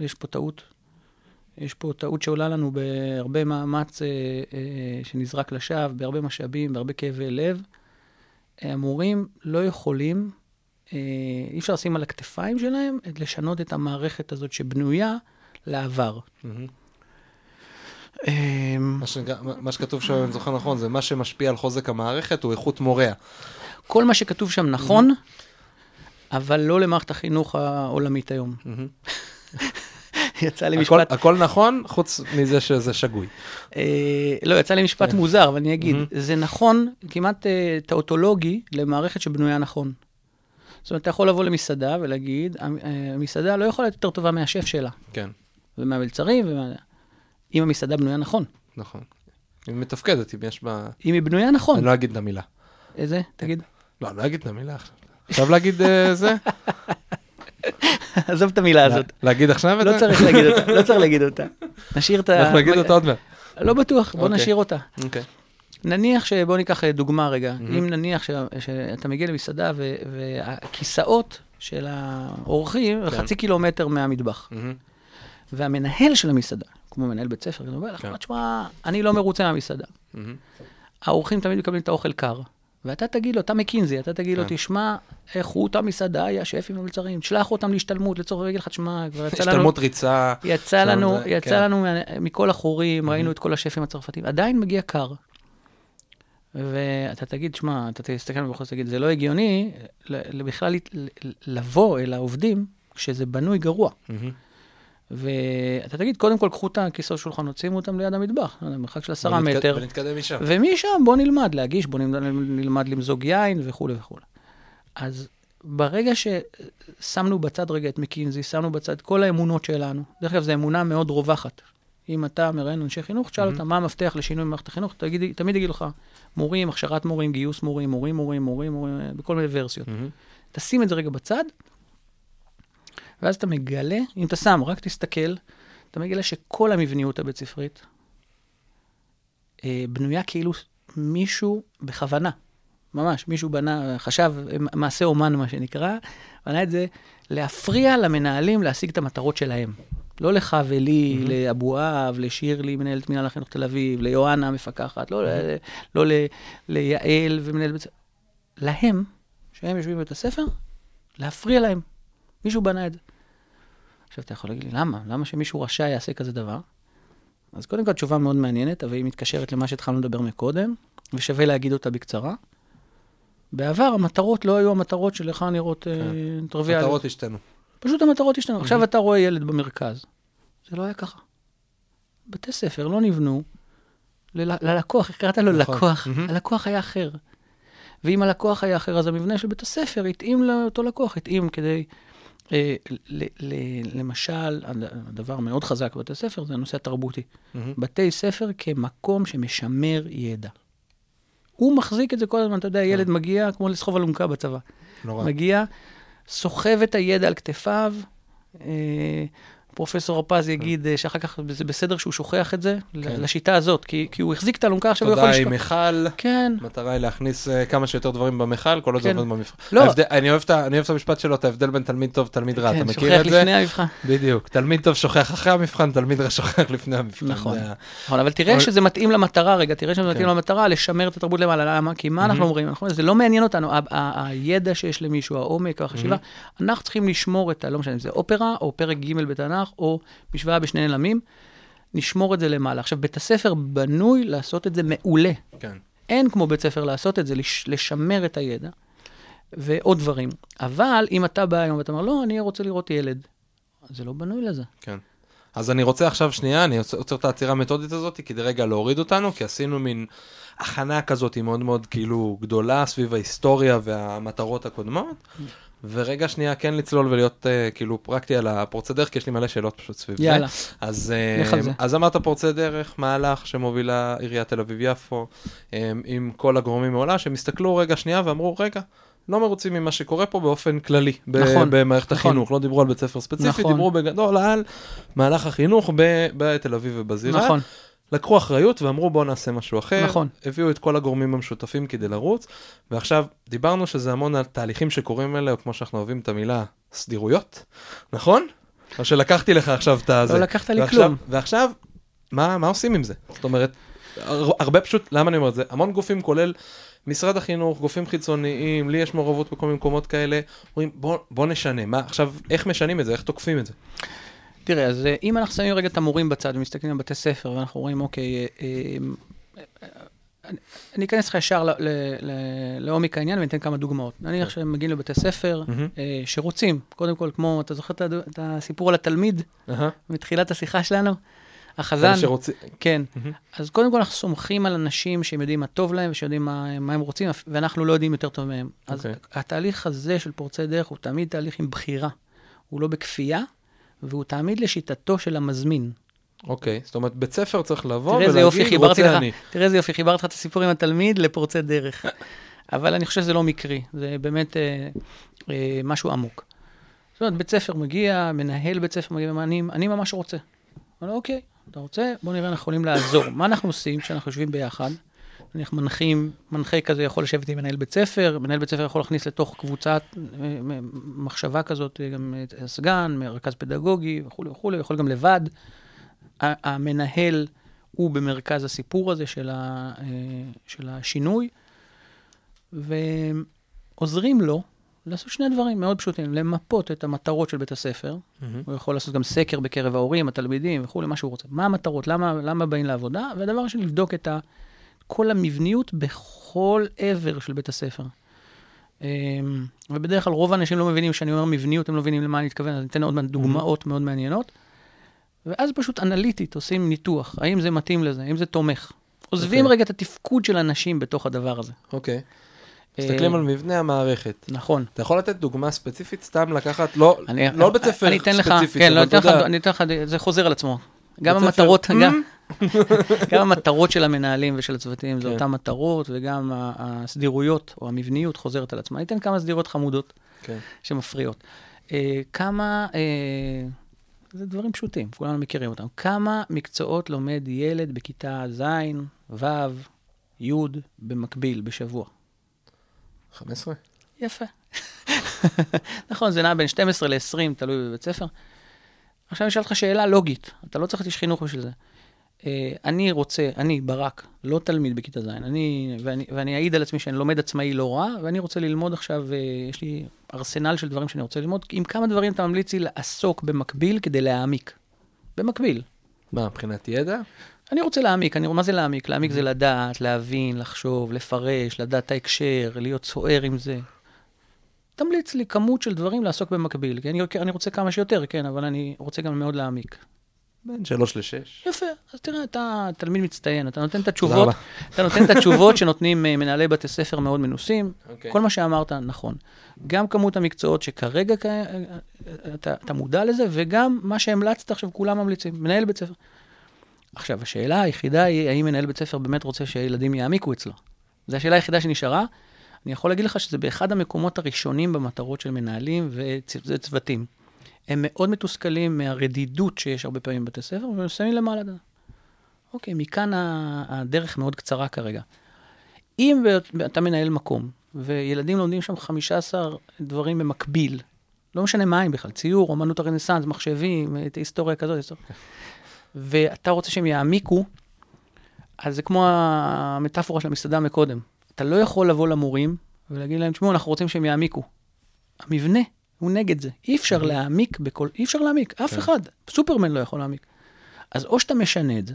יש פה טעות. יש פה טעות שעולה לנו בהרבה מאמץ שנזרק לשווא, בהרבה משאבים, בהרבה כאבי לב. המורים לא יכולים, אה, אי אפשר לשים על הכתפיים שלהם, לשנות את המערכת הזאת שבנויה לעבר. מהמם. אה, מה שכתוב שם, אם אני זוכר נכון, זה מה שמשפיע על חוזק המערכת הוא איכות מוריה. כל מה שכתוב שם נכון, אבל לא למערכת החינוך העולמית היום. יצא לי הכל- משפט, הכל נכון, חוץ מזה שזה שגוי. אה, לא, יצא לי משפט כן. מוזר, אבל אני אגיד. זה נכון, כמעט אה, טאוטולוגי למערכת שבנויה נכון. זאת אומרת, אתה יכול לבוא למסעדה ולהגיד, "המ- אה, המסעדה לא יכולה להיות יותר טובה מהשף שלה, כן, ומהמלצרים, ומה... אם המסעדה בנויה נכון. נכון. היא מתפקדת, אם יש בה... אם היא בנויה נכון. אני לא אגיד את המילה. איזה? תגיד. לא, אני לא אגיד את המילה עכשיו. עכשיו להגיד אה, זה? עזוב את המילה הזאת. להגיד עכשיו את לא זה? צריך להגיד אותה, לא צריך להגיד אותה. נשאיר את ה... אנחנו נגיד אותה עוד מעט. לא בטוח, בוא אוקיי. נשאיר אותה. אוקיי. נניח ש... בוא ניקח אה, דוגמה רגע. אם נניח. שאתה מגיע למסעדה. והכיסאות של האורחים כן. חצי קילומטר מהמטבח. והמנהל של המסעדה, כמו מנהל בית ספר, אומר לך, כן. תשמע, אני לא מרוצה מהמסעדה. האורחים תמיד מקבלים את האוכל קר, ואתה תגיד לו, אתה מקינזי, אתה תגיד לו, כן. תשמע, איכות המסעדה היה שפים ומלצרים, תשלח אותם להשתלמות, לצורך העניין, לך, תשמע, כבר יצא לנו... השתלמות ריצה. יצא לנו, זה- יצא כן. לנו מכל החורים, ראינו את כל השפים הצרפתים, עדיין מגיע קר. ואתה תגיד, שמע, אתה תסתכל מבחוץ ותגיד, זה לא הגיוני בכלל לבוא אל העובדים כשזה בנוי גרוע. מהמם. ואתה תגיד, קודם כל, קחו את הכיסאות שולחנות, שימו אותם ליד המטבח, לא מרחק של עשרה ונתקד- מטר, ונתקדם משם. ומשם בוא נלמד להגיש, בוא נלמד, נלמד למזוג יין וכולי וכולי. אז ברגע ששמנו בצד רגע את מקינזי, שמנו בצד כל האמונות שלנו, דרך אגב, זו אמונה מאוד רווחת. אם אתה מראיין אנשי חינוך, תשאל Mhm. אותם מה המפתח לשינוי במערכת החינוך, תגיד, תמיד יגידו לך, מורים, הכשרת מורים, גיוס מורים, מורים, מורים, מורים, מורים, בכל מיני ורסיות. מהמם. תשים את זה רגע בצד, ואז אתה מגלה, אם אתה שם, רק תסתכל, אתה מגלה שכל המבניות הבית ספרית אה, בנויה כאילו מישהו בכוונה, ממש, מישהו בנה, חשב, מעשה אומן מה שנקרא, בנה את זה להפריע למנהלים להשיג את המטרות שלהם. לא לך ולי, Mhm. לאבואב, לשירלי, מנהלת מינהל החינוך תל אביב, ליוהנה המפקחת, לא, ל- לא ל- ליעל ומנהלת בית ספר. להם, שהם יושבים בבית הספר, להפריע להם. מישהו בנה את זה. עכשיו, אתה יכול להגיד לי, למה? למה שמישהו רשע יעשה כזה דבר? אז קודם כל, תשובה מאוד מעניינת, אבל היא מתקשרת למה שהתחלנו לדבר מקודם, ושווה להגיד אותה בקצרה. בעבר המטרות לא היו המטרות שלך נראות אה, טריוויאליות. מטרות השתנו. פשוט המטרות השתנו. עכשיו אתה רואה ילד במרכז. זה לא היה ככה. בתי ספר לא נבנו לל- ללקוח, איך קראת לו נכון. לקוח? הלקוח היה אחר. ואם הלקוח היה אחר, אז המבנה של בית הספר התאים לאותו לקוח, התאים כדי... אה, ל, ל, למשל, הד- הדבר מאוד חזק בבתי ספר זה הנושא התרבותי. מהמם. בתי ספר כמקום שמשמר ידע. הוא מחזיק את זה כל הזמן, אתה יודע, ילד מגיע כמו לסחוב אלונקה בצבא. נורא. מגיע, סוחב את הידע על כתפיו. אה, פרופסור הרפז יגיד אה, שאחר כך זה בסדר שהוא שוכח את זה כן. כן. לשיטה הזאת, כי, כי הוא החזיק את האלונקה, עכשיו הוא יכול תודה לשכוח. עם מיכל. כן, המטרה היא להכניס אה, כמה שיותר דברים במכל, כל עוד זה כן. עובד במבחן. לא. ההבדל- אני אוהב את אני אוהב את המשפט שלו, את ההבדל בין תלמיד טוב לתלמיד רע, אתה כן, מכיר שוכח את זה? לפני המבחן. בדיוק. תלמיד טוב שוכח אחרי המבחן, תלמיד רע שוכח לפני המבחן. נכון. זה נכון, אבל תראה שזה מתאים למטרה, רגע, תראה שזה מתאים כן. למטרה, לשמר את התרבות למעלה. למה? כי מה אנחנו אומרים? זה לא מעניין אותנו, הידע שיש למישהו, העומק, החשיבה, אנחנו צריכים לשמור את. לא משנה אם זה אופרה, או פרק ג' בתנ"ך, או משוואה בשני נעלמים, נשמור את זה למעלה. עכשיו, בית הספר בנוי לעשות את זה מעולה. כן. אין כמו בית ספר לעשות את זה, לש, לשמר את הידע ועוד דברים. אבל אם אתה בא היום ואתה אומר, לא, אני רוצה לראות ילד, זה לא בנוי לזה. כן. אז אני רוצה עכשיו שנייה, אני עוצר את העצירה המתודית הזאת כדי רגע להוריד אותנו, כי עשינו מין הכנה כזאת מאוד מאוד כאילו גדולה סביב ההיסטוריה והמטרות הקודמות, ורגע שנייה כן לצלול ולהיות uh, כאילו פרקטי על הפורצי דרך, כי יש לי מלא שאלות פשוט סביב יאללה. זה. אז, לך על זה. אז אמרת פורצי דרך, מהלך שמובילה עיריית תל אביב-יפו, אה, עם כל הגורמים מעולה, שהם הסתכלו רגע שנייה ואמרו, רגע, לא מרוצים ממה שקורה פה באופן כללי, ב- נכון, במערכת נכון. החינוך, לא דיברו על בית ספר ספציפי, נכון. דיברו בגדול על מהלך החינוך ב- בתל אביב ובזירה. נכון. לקחו אחריות ואמרו בואו נעשה משהו אחר. נכון. הביאו את כל הגורמים המשותפים כדי לרוץ, ועכשיו דיברנו שזה המון על תהליכים שקורים אלה, או כמו שאנחנו אוהבים את המילה, סדירויות, נכון? או שלקחתי לך עכשיו את הזה. לא לקחת לי ועכשיו, כלום. ועכשיו, מה, מה עושים עם זה? זאת אומרת, הר- הרבה פשוט, למה אני אומר את זה? המון גופים, כולל משרד החינוך, גופים חיצוניים, לי יש מעורבות בכל מיני מקומות כאלה, אומרים בוא, בוא נשנה, מה עכשיו, איך משנים את זה, איך תוקפים את זה? תראה, אז אה, אם אנחנו שמים רגע את המורים בצד ומסתכלים על בתי ספר, ואנחנו רואים, אוקיי, אה, אה, אני- אכנס לך ישר לעומק העניין ואני אתן כמה דוגמאות. נניח שהם מגיעים לבתי ספר שרוצים, קודם כל, כמו, אתה זוכר את הסיפור על התלמיד. מתחילת השיחה שלנו? החזן. שרוצים- כן. מהמם. אז קודם כל אנחנו סומכים על אנשים שהם יודעים מה טוב להם ושיודעים מה, מה הם רוצים, ואנחנו לא יודעים יותר טוב מהם. אז אוקיי. התהליך הזה של פורצי דרך הוא תמיד תהליך עם בחירה. הוא לא בכפייה, והוא תמיד לשיטתו של המזמין. אוקיי, זאת אומרת, בית ספר צריך לבוא ולהגיד, רוצה לך, אני. תראה איזה יופי חיברתי לך את הסיפור עם התלמיד לפורצי דרך. אבל אני חושב שזה לא מקרי, זה באמת אה, אה, משהו עמוק. זאת אומרת, בית ספר מגיע, מנהל בית ספר מגיע, אני, אני ממש רוצה. אבל אוקיי, אתה רוצה? בוא נראה, אנחנו יכולים לעזור. מה אנחנו עושים כשאנחנו יושבים ביחד? נניח מנחים, מנחה כזה יכול לשבת עם מנהל בית ספר, מנהל בית ספר יכול להכניס לתוך קבוצת אה, מחשבה כזאת אה, גם את הסגן, מרכז פדגוגי וכולי וכולי, יכול גם לבד. המנהל הוא במרכז הסיפור הזה של, ה, אה, של השינוי, ועוזרים לו לעשות שני דברים מאוד פשוטים, למפות את המטרות של בית הספר, מהמם. הוא יכול לעשות גם סקר בקרב ההורים, התלמידים וכולי, מה שהוא רוצה. מה המטרות, למה, למה באים לעבודה, והדבר שני, לבדוק את ה, כל המבניות בכל עבר של בית הספר. אמ, ובדרך כלל רוב האנשים לא מבינים, כשאני אומר מבניות, הם לא מבינים למה אני מתכוון, אז אני אתן עוד מעט דוגמאות מאוד מעניינות. ואז פשוט אנליטית עושים ניתוח, האם זה מתאים לזה, האם זה תומך. עוזבים אוקיי. רגע את התפקוד של אנשים בתוך הדבר הזה. אוקיי. מסתכלים אה, על מבנה המערכת. נכון. אתה יכול לתת דוגמה ספציפית, סתם לקחת, לא אני, לא בית ספר ספציפית, כן, לא, אבל אני אתן אתה לך, יודע, אני אתן לך, זה חוזר על עצמו. גם המטרות, גם, גם המטרות של המנהלים ושל הצוותים, זה כן. אותן מטרות, וגם הסדירויות או המבניות חוזרת על עצמה. אני אתן כמה סדירות חמודות כן. שמפריעות. אה, כמה, אה, זה דברים פשוטים, כולנו מכירים אותם. כמה מקצועות לומד ילד בכיתה ז', ו', י', במקביל, בשבוע? 15? יפה. נכון, זה נע בין 12 ל-20, תלוי בבית ספר. עכשיו אני אשאל אותך שאלה לוגית, אתה לא צריך איש חינוך בשביל זה. אה, אני רוצה, אני, ברק, לא תלמיד בכיתה ז', אני, ואני, ואני אעיד על עצמי שאני לומד עצמאי לא רע, ואני רוצה ללמוד עכשיו, אה, יש לי ארסנל של דברים שאני רוצה ללמוד, עם כמה דברים אתה ממליץ לי לעסוק במקביל כדי להעמיק. במקביל. מה, מבחינת ידע? אני רוצה להעמיק, אני, מה זה להעמיק? להעמיק זה לדעת, להבין, לחשוב, לפרש, לדעת את ההקשר, להיות סוער עם זה. תמליץ לי כמות של דברים לעסוק במקביל, כי אני, אני רוצה כמה שיותר, כן, אבל אני רוצה גם מאוד להעמיק. בין 3 ל-6. יפה, אז תראה, אתה תלמיד מצטיין, אתה נותן את התשובות. אתה נותן את התשובות שנותנים אה, מנהלי בתי ספר מאוד מנוסים. אוקיי. כל מה שאמרת נכון. גם כמות המקצועות שכרגע ק- אתה, אתה מודע לזה, וגם מה שהמלצת עכשיו, כולם ממליצים, מנהל בית ספר. עכשיו, השאלה היחידה היא, האם מנהל בית ספר באמת רוצה שהילדים יעמיקו אצלו? זו השאלה היחידה שנשארה. אני יכול להגיד לך שזה באחד המקומות הראשונים במטרות של מנהלים וצוותים. הם מאוד מתוסכלים מהרדידות שיש הרבה פעמים בבתי ספר, והם שמים למעלה. אוקיי, מכאן הדרך מאוד קצרה כרגע. אם אתה מנהל מקום, וילדים לומדים שם 15 דברים במקביל, לא משנה מה הם בכלל, ציור, אומנות הרנסאנס, מחשבים, את היסטוריה כזאת, היסטוריה. ואתה רוצה שהם יעמיקו, אז זה כמו המטאפורה של המסעדה מקודם. אתה לא יכול לבוא למורים ולהגיד להם, תשמעו, אנחנו רוצים שהם יעמיקו. המבנה הוא נגד זה. אי אפשר להעמיק בכל, אי אפשר להעמיק, אף כן. אחד. סופרמן לא יכול להעמיק. אז או שאתה משנה את זה,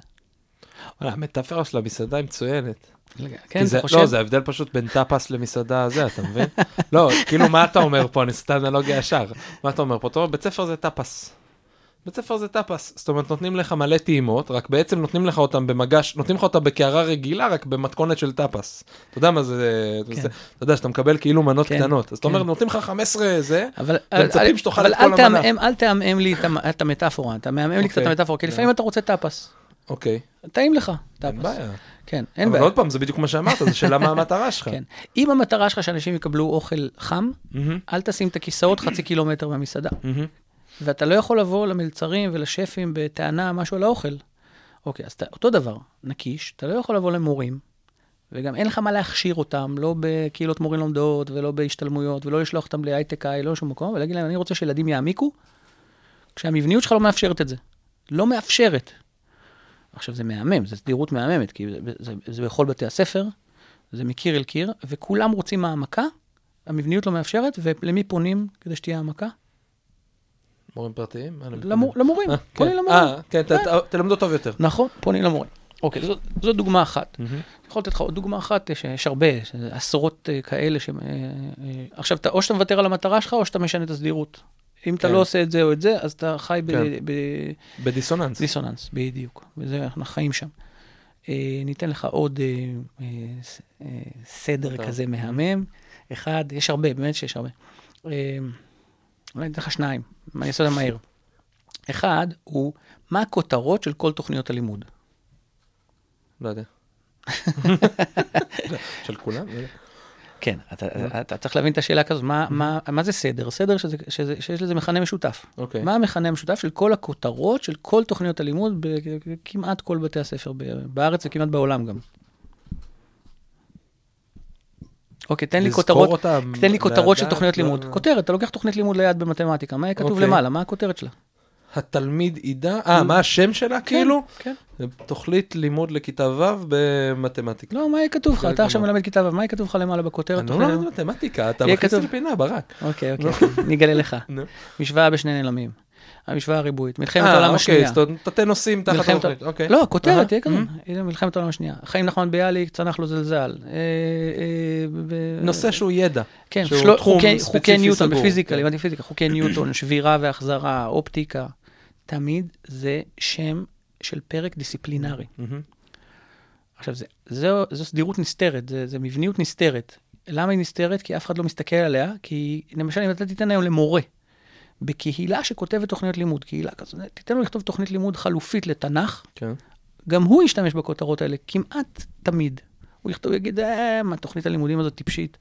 וואלה, המטאפורה של המסעדה היא מצוינת. כן, זה, אתה חושב? לא, זה ההבדל פשוט בין טאפס למסעדה הזה, אתה מבין? לא, כאילו, מה אתה אומר פה? אני עושה את האנלוגיה ישר. מה אתה אומר פה? אתה אומר, בית ספר זה טאפס. בית ספר זה טאפס. זאת אומרת, נותנים לך מלא טעימות, רק בעצם נותנים לך אותם במגש, נותנים לך אותם בקערה רגילה, רק במתכונת של טאפס. אתה יודע מה זה, כן. אתה יודע שאתה מקבל כאילו מנות כן, קטנות. אז אתה כן. אומר, נותנים לך 15 זה, אבל, ומצפים אבל- שתאכל אבל את כל המנה. תעמעם- אל תעמעם לי את המ- את המטאפורה, אתה מעמעם לי קצת את אוקיי. המטאפורה, כי לפעמים אתה רוצה טאפס. אוקיי, טעים לך, אין טאפס. בעיה. כן, אין אבל בעיה. עוד פעם, זה בדיוק מה שאמרת, זה שאלה מה המטרה שלך. כן. אם המטרה שלך שאנשים יקבלו אוכל חם, אל תשים את הכיסאות חצי קילומטר מהמסעדה. ואתה לא יכול לבוא למלצרים ולשפים בטענה משהו על האוכל. אוקיי, אז אתה, אותו דבר, נקיש, אתה לא יכול לבוא למורים, וגם אין לך מה להכשיר אותם, לא בקהילות מורים לומדות, ולא בהשתלמויות, ולא לשלוח אותם להייטק-איי, לא לשום מקום, ולהגיד להם, אני רוצה שילדים יעמיקו, כשהמבניות שלך לא מאפשרת את זה. לא מאפשרת. עכשיו, זה מהמם, זו סדירות מהממת, כי זה, זה, זה בכל בתי הספר, זה מקיר אל קיר, וכולם רוצים העמקה, המבניות לא מאפשרת, ולמי פונים כדי שתהיה העמקה? מורים פרטיים? למורים, אה, פונים כן. למורים. אה, כן, תלמדו טוב יותר. נכון, פונים למורים. אוקיי, זו, דוגמה אחת. אני יכול לתת לך עוד דוגמה אחת, יש, הרבה, עשרות אה, כאלה ש... אה, עכשיו, או שאתה מוותר על המטרה שלך, או שאתה משנה את הסדירות. אם אתה כן. לא עושה את זה או את זה, אז אתה חי כן. בדיסוננס, בדיסוננס. בדיוק. וזה, אנחנו חיים שם. ניתן לך עוד סדר. כזה מהמם. אחד, יש הרבה, באמת שיש הרבה. אולי ניתן לך שניים, אני אעשה אותם מהר. אחד הוא, מה הכותרות של כל תוכניות הלימוד? לא יודע. של כולם? לא. כן, אתה, אתה צריך להבין את השאלה כזאת, מה, מה, מה זה סדר? סדר שזה, שזה, שיש לזה מכנה משותף. אוקיי. מה המכנה המשותף של כל הכותרות של כל תוכניות הלימוד בכמעט כל בתי הספר בארץ וכמעט בעולם גם. אוקיי, תן לי כותרות, אותם תן לי כותרות של תוכניות לא- לימוד. כותרת, אתה לוקח תוכנית לימוד ליד במתמטיקה, מה כתוב אוקיי. למעלה? מה הכותרת שלה? התלמיד ידע, אה, מה השם שלה כאילו? כן. תוכנית לימוד לכיתה ו' במתמטיקה. לא, מה יהיה כתוב לך? אתה עכשיו. מלמד כיתה ו', מה יהיה כתוב לך למעלה בכותרת? אני לא לומד לימוד? מתמטיקה, אתה מכניס כתוב. לפינה, ברק. אוקיי, אוקיי, אני אגלה לך. משוואה בשני נעלמים. המשוואה הריבועית. מלחמת אה, העולם אוקיי, השנייה. אז אתה תתי נושאים תחת מלחמת- התוכנית, אוקיי. לא, הכותרת תהיה כזאת. מלחמת העולם השנייה. חיים נחמן ביאליק, צנח לו זלזל. אה, אה, נושא שהוא ידע. כן, חוקי- ניוטון בפיזיקה, כן. לימדתי פיזיקה, חוקי ניוטון, שבירה והחזרה, אופטיקה. תמיד זה שם של פרק דיסציפלינרי. עכשיו, זה- זו זו סדירות נסתרת, זה זה מבניות נסתרת. למה היא נסתרת? כי אף אחד לא מסתכל עליה, כי למשל, אם אתה תיתן היום למורה, בקהילה שכותבת תוכניות לימוד, קהילה כזאת, תיתן לו לכתוב תוכנית לימוד חלופית לתנ"ך, כן. גם הוא ישתמש בכותרות האלה כמעט תמיד. הוא יכתוב, יגיד, אה, מה, תוכנית הלימודים הזאת טיפשית,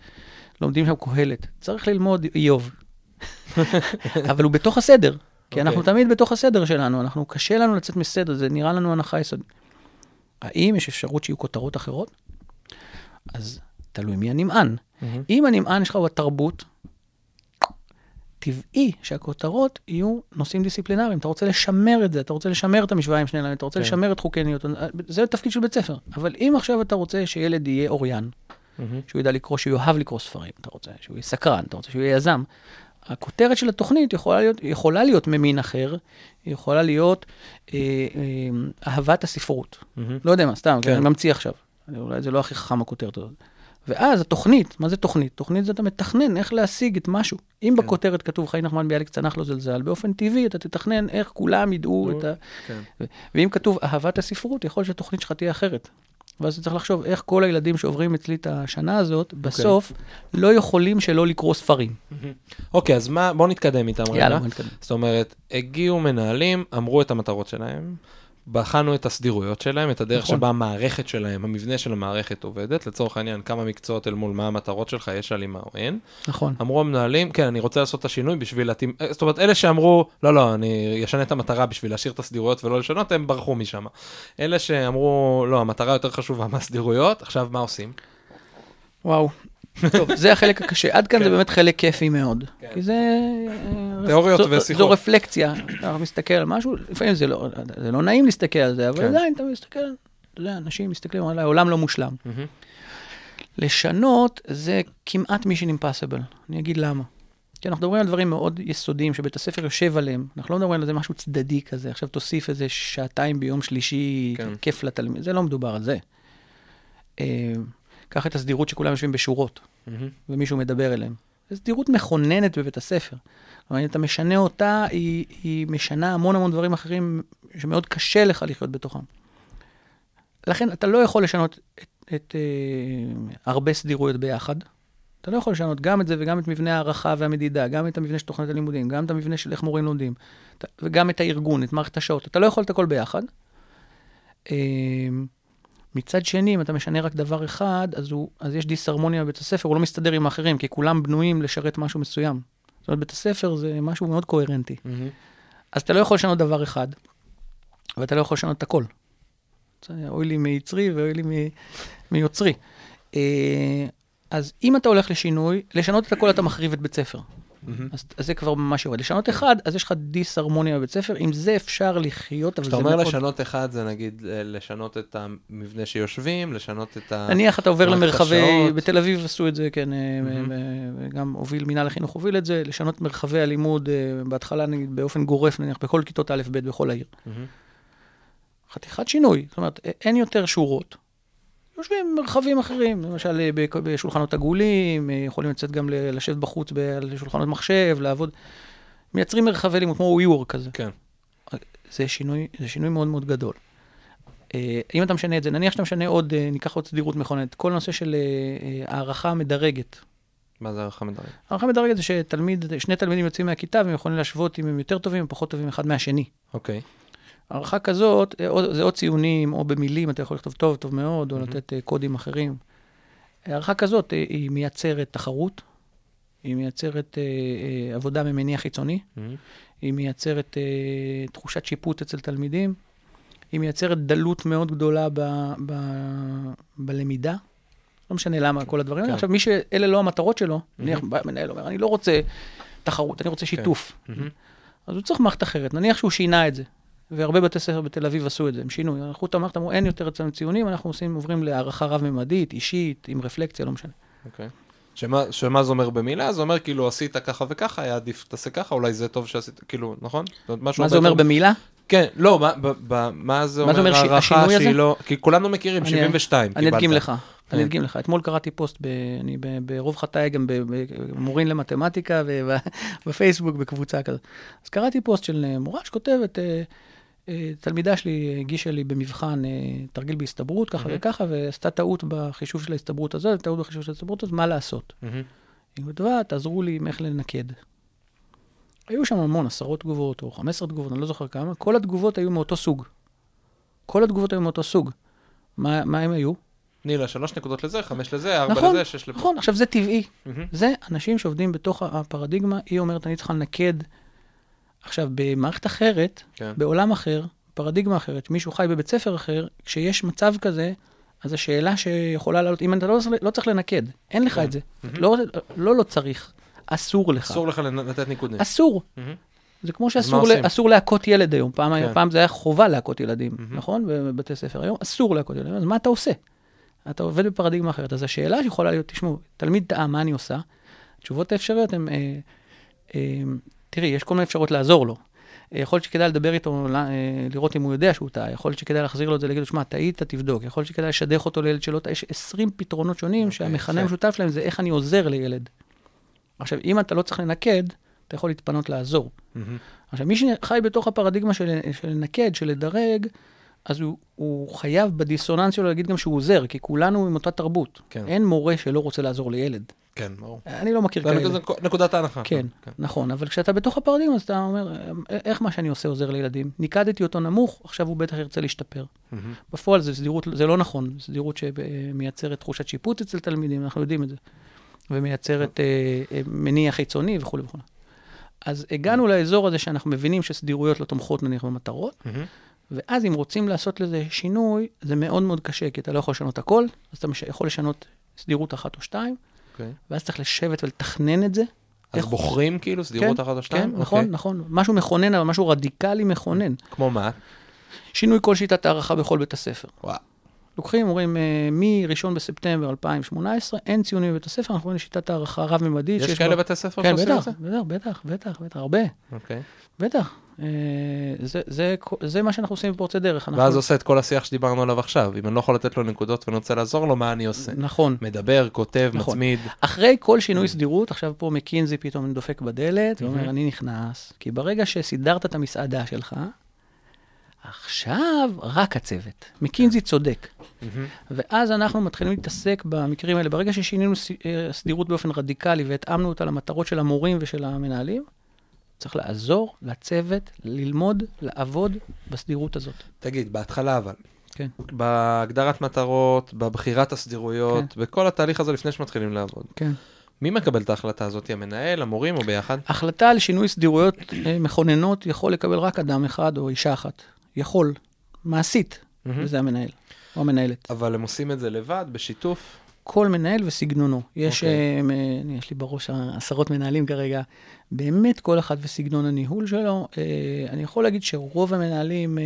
לומדים שם קהלת. צריך ללמוד איוב. אבל הוא בתוך הסדר, כי אנחנו אוקיי. תמיד בתוך הסדר שלנו, אנחנו, קשה לנו לצאת מסדר, זה נראה לנו הנחה יסודית. האם יש אפשרות שיהיו כותרות אחרות? אז תלוי מי הנמען. מהמם. אם הנמען שלך הוא התרבות, טבעי שהכותרות יהיו נושאים דיסציפלינריים. אתה רוצה לשמר את זה, אתה רוצה לשמר את המשוואה עם שני אלמנטים, אתה רוצה כן. לשמר את חוקי ניוטון, זה תפקיד של בית ספר. אבל אם עכשיו אתה רוצה שילד יהיה אוריין, מהמם. שהוא ידע לקרוא, שהוא יאהב לקרוא ספרים, אתה רוצה שהוא יהיה סקרן, אתה רוצה שהוא יהיה יזם, הכותרת של התוכנית יכולה להיות, יכולה להיות ממין אחר, היא יכולה להיות אה, אה, אהבת הספרות. מהמם. לא יודע מה, סתם, כן. אני ממציא עכשיו. אולי זה לא הכי חכם הכותרת הזאת. ואז התוכנית, מה זה תוכנית? תוכנית זה אתה מתכנן איך להשיג את משהו. אם כן. בכותרת כתוב חיים נחמן ביאליק צנח לו זלזל, באופן טבעי אתה תתכנן איך כולם ידעו את ה... כן. ואם כתוב אהבת הספרות, יכול להיות שהתוכנית שלך תהיה אחרת. ואז אתה צריך לחשוב איך כל הילדים שעוברים אצלי את השנה הזאת, בסוף לא יכולים שלא לקרוא ספרים. אוקיי, אז מה, בוא נתקדם איתם רגע. יאללה, בוא נתקדם. זאת אומרת, הגיעו מנהלים, אמרו את המטרות שלהם, בחנו את הסדירויות שלהם, את הדרך נכון. שבה המערכת שלהם, המבנה של המערכת עובדת, לצורך העניין, כמה מקצועות אל מול מה המטרות שלך, יש הלימה או אין. נכון. אמרו המנהלים, כן, אני רוצה לעשות את השינוי בשביל להתאים, אה, זאת אומרת, אלה שאמרו, לא, לא, אני אשנה את המטרה בשביל להשאיר את הסדירויות ולא לשנות, הם ברחו משם. אלה שאמרו, לא, המטרה יותר חשובה מהסדירויות, עכשיו מה עושים? וואו. טוב, זה החלק הקשה. עד כאן כן. זה באמת חלק כיפי מאוד. כן. כי זה... אה, תיאוריות ושיחות. זו רפלקציה. אתה מסתכל על משהו, לפעמים זה לא, זה לא נעים להסתכל על זה, אבל כן. עדיין אתה מסתכל, אתה יודע, אנשים מסתכלים על העולם לא מושלם. לשנות זה כמעט מישן אימפסיבל. אני אגיד למה. כי אנחנו מדברים על דברים מאוד יסודיים שבית הספר יושב עליהם. אנחנו לא מדברים על איזה משהו צדדי כזה, עכשיו תוסיף איזה שעתיים ביום שלישי, כן. כיף לתלמיד, זה לא מדובר על זה. קח את הסדירות שכולם יושבים בשורות. מהמם. ומישהו מדבר אליהם. זו סדירות מכוננת בבית הספר. אבל אם אתה משנה אותה, היא, היא משנה המון המון דברים אחרים שמאוד קשה לך לחיות בתוכם. לכן אתה לא יכול לשנות את, את אה, הרבה סדירויות ביחד. אתה לא יכול לשנות גם את זה וגם את מבנה הערכה והמדידה, גם את המבנה של תוכנית הלימודים, גם את המבנה של איך מורים לומדים, וגם את הארגון, את מערכת השעות. אתה לא יכול את הכל ביחד. אה, מצד שני, אם אתה משנה רק דבר אחד, אז, הוא, אז יש דיסהרמוניה בבית הספר, הוא לא מסתדר עם האחרים, כי כולם בנויים לשרת משהו מסוים. זאת אומרת, בית הספר זה משהו מאוד קוהרנטי. מהמם. אז אתה לא יכול לשנות דבר אחד, ואתה לא יכול לשנות את הכל. אוי לי מיצרי ואוי לי מ- מיוצרי. אה, אז אם אתה הולך לשינוי, לשנות את הכל אתה מחריב את בית ספר. אז, זה כבר ממש יורד. לשנות אחד, אז יש לך דיסהרמוניה בבית ספר, עם זה אפשר לחיות, אבל זה כשאתה מאוד... אומר לשנות אחד, זה נגיד אה, לשנות את המבנה שיושבים, לשנות את ה... נניח אתה עובר למרחבי. בתל אביב עשו את זה, כן, אה. אה, גם הוביל, מינהל החינוך הוביל את זה, לשנות מרחבי הלימוד, בהתחלה נגיד באופן גורף, נניח בכל כיתות א'-ב' בכל העיר. חתיכת שינוי, זאת אומרת, אין יותר שורות. יושבים במרחבים אחרים, למשל אה, בשולחנות עגולים, אה, יכולים לצאת גם לשבת בחוץ על שולחנות מחשב, לעבוד. מייצרים מרחבי לימוד כמו WeWork כזה. כן. זה שינוי, זה שינוי מאוד מאוד גדול. אה, אם אתה משנה את זה, נניח שאתה משנה עוד, אה, ניקח עוד סדירות מכוננת, כל נושא של אה, אה, הערכה מדרגת. מה זה הערכה מדרגת? הערכה מדרגת זה שתלמיד, שני תלמידים יוצאים מהכיתה והם יכולים להשוות אם הם יותר טובים או פחות טובים אחד מהשני. אוקיי. הערכה כזאת, אה, זה או ציונים, או במילים, אתה יכול לכתוב טוב, טוב מאוד, או. לתת אה, קודים אחרים. הערכה כזאת, אה, היא מייצרת תחרות, היא מייצרת עבודה ממניע חיצוני. היא מייצרת תחושת שיפוט אצל תלמידים, היא מייצרת דלות מאוד גדולה ב, ב, בלמידה. לא משנה למה, כל הדברים האלה. כן. עכשיו, מי שאלה לא המטרות שלו, נניח בא מנהל אומר, אני לא רוצה תחרות, אני רוצה שיתוף. מהמם. אז הוא צריך מערכת אחרת. נניח שהוא שינה את זה, והרבה בתי ספר בתל אביב עשו את זה, הם שינו, הלכו את המערכת, אמרו, אין יותר אצלנו ציונים, אנחנו עושים, עוברים להערכה רב-ממדית, אישית, עם רפלקציה, לא משנה. אוקיי. שמה, שמה זה אומר במילה? זה אומר כאילו עשית ככה וככה, היה עדיף תעשה ככה, אולי זה טוב שעשית, כאילו, נכון? מה זה אומר במילה? כן, לא, מה, ב, ב, מה זה מה אומר הערכה שהיא הזה? לא... כי כולנו מכירים, אני- 72 אני אדגים קיבלת. לך, אני אדגים לך. אתמול קראתי פוסט, ב, אני ב, ברוב חטאי גם ב- ב- מורין למתמטיקה ובפייסבוק בקבוצה כזאת. אז קראתי פוסט של אה, מורה שכותבת, אה, תלמידה שלי הגישה לי במבחן אה, תרגיל בהסתברות, ככה מהמם. וככה, ועשתה טעות בחישוב של ההסתברות הזאת, טעות בחישוב של ההסתברות הזאת, מה לעשות? מהמם. היא כתבה, תעזרו לי עם איך לנקד. היו שם המון, עשרות תגובות, או 15 תגובות, אני לא זוכר כמה, כל התגובות היו מאותו סוג. כל התגובות היו מאותו סוג. מה, מה הם היו? תני לה שלוש נקודות לזה, חמש לזה, ארבע נכון, לזה, שש לפה. נכון, עכשיו זה טבעי. מהמם. זה אנשים שעובדים בתוך הפרדיגמה, היא אומרת, אני צריכה לנקד. עכשיו, במערכת אחרת, כן. בעולם אחר, פרדיגמה אחרת, מישהו חי בבית ספר אחר, כשיש מצב כזה, אז השאלה שיכולה לעלות, אם אתה לא, לא צריך לנקד, אין לך כן. את זה. מהמם. לא, לא לא צריך, אסור לך. אסור לך לתת ניקודים. אסור. מהמם. זה כמו שאסור להכות ילד היום. פעם, כן. פעם זה היה חובה להכות ילדים, מהמם. נכון? בבתי ספר. היום אסור להכות ילדים. אז מה אתה עושה? אתה עובד בפרדיגמה אחרת. אז השאלה שיכולה להיות, תשמעו, תלמיד טעה, מה אני עושה? התשובות האפשריות הן, אה, אה, תראי, יש כל מיני אפשרויות לעזור לו. יכול להיות שכדאי לדבר איתו, אה, לראות אם הוא יודע שהוא טעה. יכול להיות שכדאי להחזיר לו את זה, להגיד לו, שמע, טעית, תבדוק. יכול להיות שכדאי לשדך אותו לילד שלא טעה. יש 20 פתרונות שונים, אוקיי, שהמכנה. המשותף שלהם זה איך אני עוזר לילד. עכשיו, אם אתה לא צריך לנקד, אתה יכול להתפנות לעזור. מהמם. עכשיו, מי שחי בתוך הפרדיגמה של, של לנקד, של לדרג, אז הוא, הוא חייב בדיסוננס שלו להגיד גם שהוא עוזר, כי כולנו עם אותה תרבות. כן. אין מורה שלא רוצה לעזור לילד. כן, ברור. אני לא מכיר זה כאלה. נקוד- נקודת ההנחה. כן, נכון, אבל כשאתה בתוך הפרדיגמה, אז אתה אומר, "אה, איך מה שאני עושה עוזר לילדים? ניקדתי אותו נמוך, עכשיו הוא בטח ירצה להשתפר. מהמם. בפועל זה סדירות, זה לא נכון, סדירות שמייצרת תחושת שיפוט אצל תלמידים, אנחנו יודעים את זה. ומייצרת אה, אה, מניע חיצוני וכולי וכולי. אז הגענו לאזור הזה שאנחנו מבינים שסדירויות לא תומכות נניח במטרות, מהמם. ואז אם רוצים לעשות לזה שינוי, זה מאוד מאוד קשה, כי אתה לא יכול לשנות הכל, אז אתה יכול לשנות סדירות אחת או שתיים, אוקיי. ואז צריך לשבת ולתכנן את זה. אז איך- בוחרים כאילו סדירות כן, אחת או שתיים? כן, נכון, אוקיי. נכון. משהו מכונן, אבל משהו רדיקלי מכונן. כמו מה? שינוי כל שיטת הערכה בכל בית הספר. וואו. לוקחים, אומרים, אה, מ-1 בספטמבר 2018, אין ציונים בבית הספר, אנחנו עוברים לשיטת הערכה רב-ממדית. יש כאלה בתי ספר כן, שעושים את זה? בטח, בטח, בטח, בטח, הרבה, אוקיי. בטח. אה, זה- זה- זה מה שאנחנו עושים בפורצי דרך. אנחנו- ואז עושה את כל השיח שדיברנו עליו עכשיו. אם אני לא יכול לתת לו נקודות ואני רוצה לעזור לו, מה אני עושה? נכון. מדבר, כותב, נכון. מצמיד. אחרי כל שינוי סדירות, עכשיו פה מקינזי פתאום דופק בדלת, מהמם. ואומר, אני נכנס, כי ברגע שסידרת את המסעדה שלך, עכשיו רק הצוות. מקינזי צודק. מהמם. ואז אנחנו מתחילים להתעסק במקרים האלה. ברגע ששינינו אה, סדירות באופן רדיקלי והתאמנו אותה למטרות של המורים ושל המנהלים, צריך לעזור לצוות ללמוד, לעבוד בסדירות הזאת. תגיד, בהתחלה אבל, כן. בהגדרת מטרות, בבחירת הסדירויות, בכל התהליך הזה לפני שמתחילים לעבוד. כן. מי מקבל את ההחלטה הזאת? המנהל, המורים או ביחד? החלטה על שינוי סדירויות אה, מכוננות יכול לקבל רק אדם אחד או אישה אחת. יכול, מעשית. מהמם. וזה המנהל, או המנהלת. אבל הם עושים את זה לבד, בשיתוף? כל מנהל וסגנונו. יש, אוקיי. אה, יש לי בראש עשרות מנהלים כרגע, באמת כל אחד וסגנון הניהול שלו. אה, אני יכול להגיד שרוב המנהלים, אה,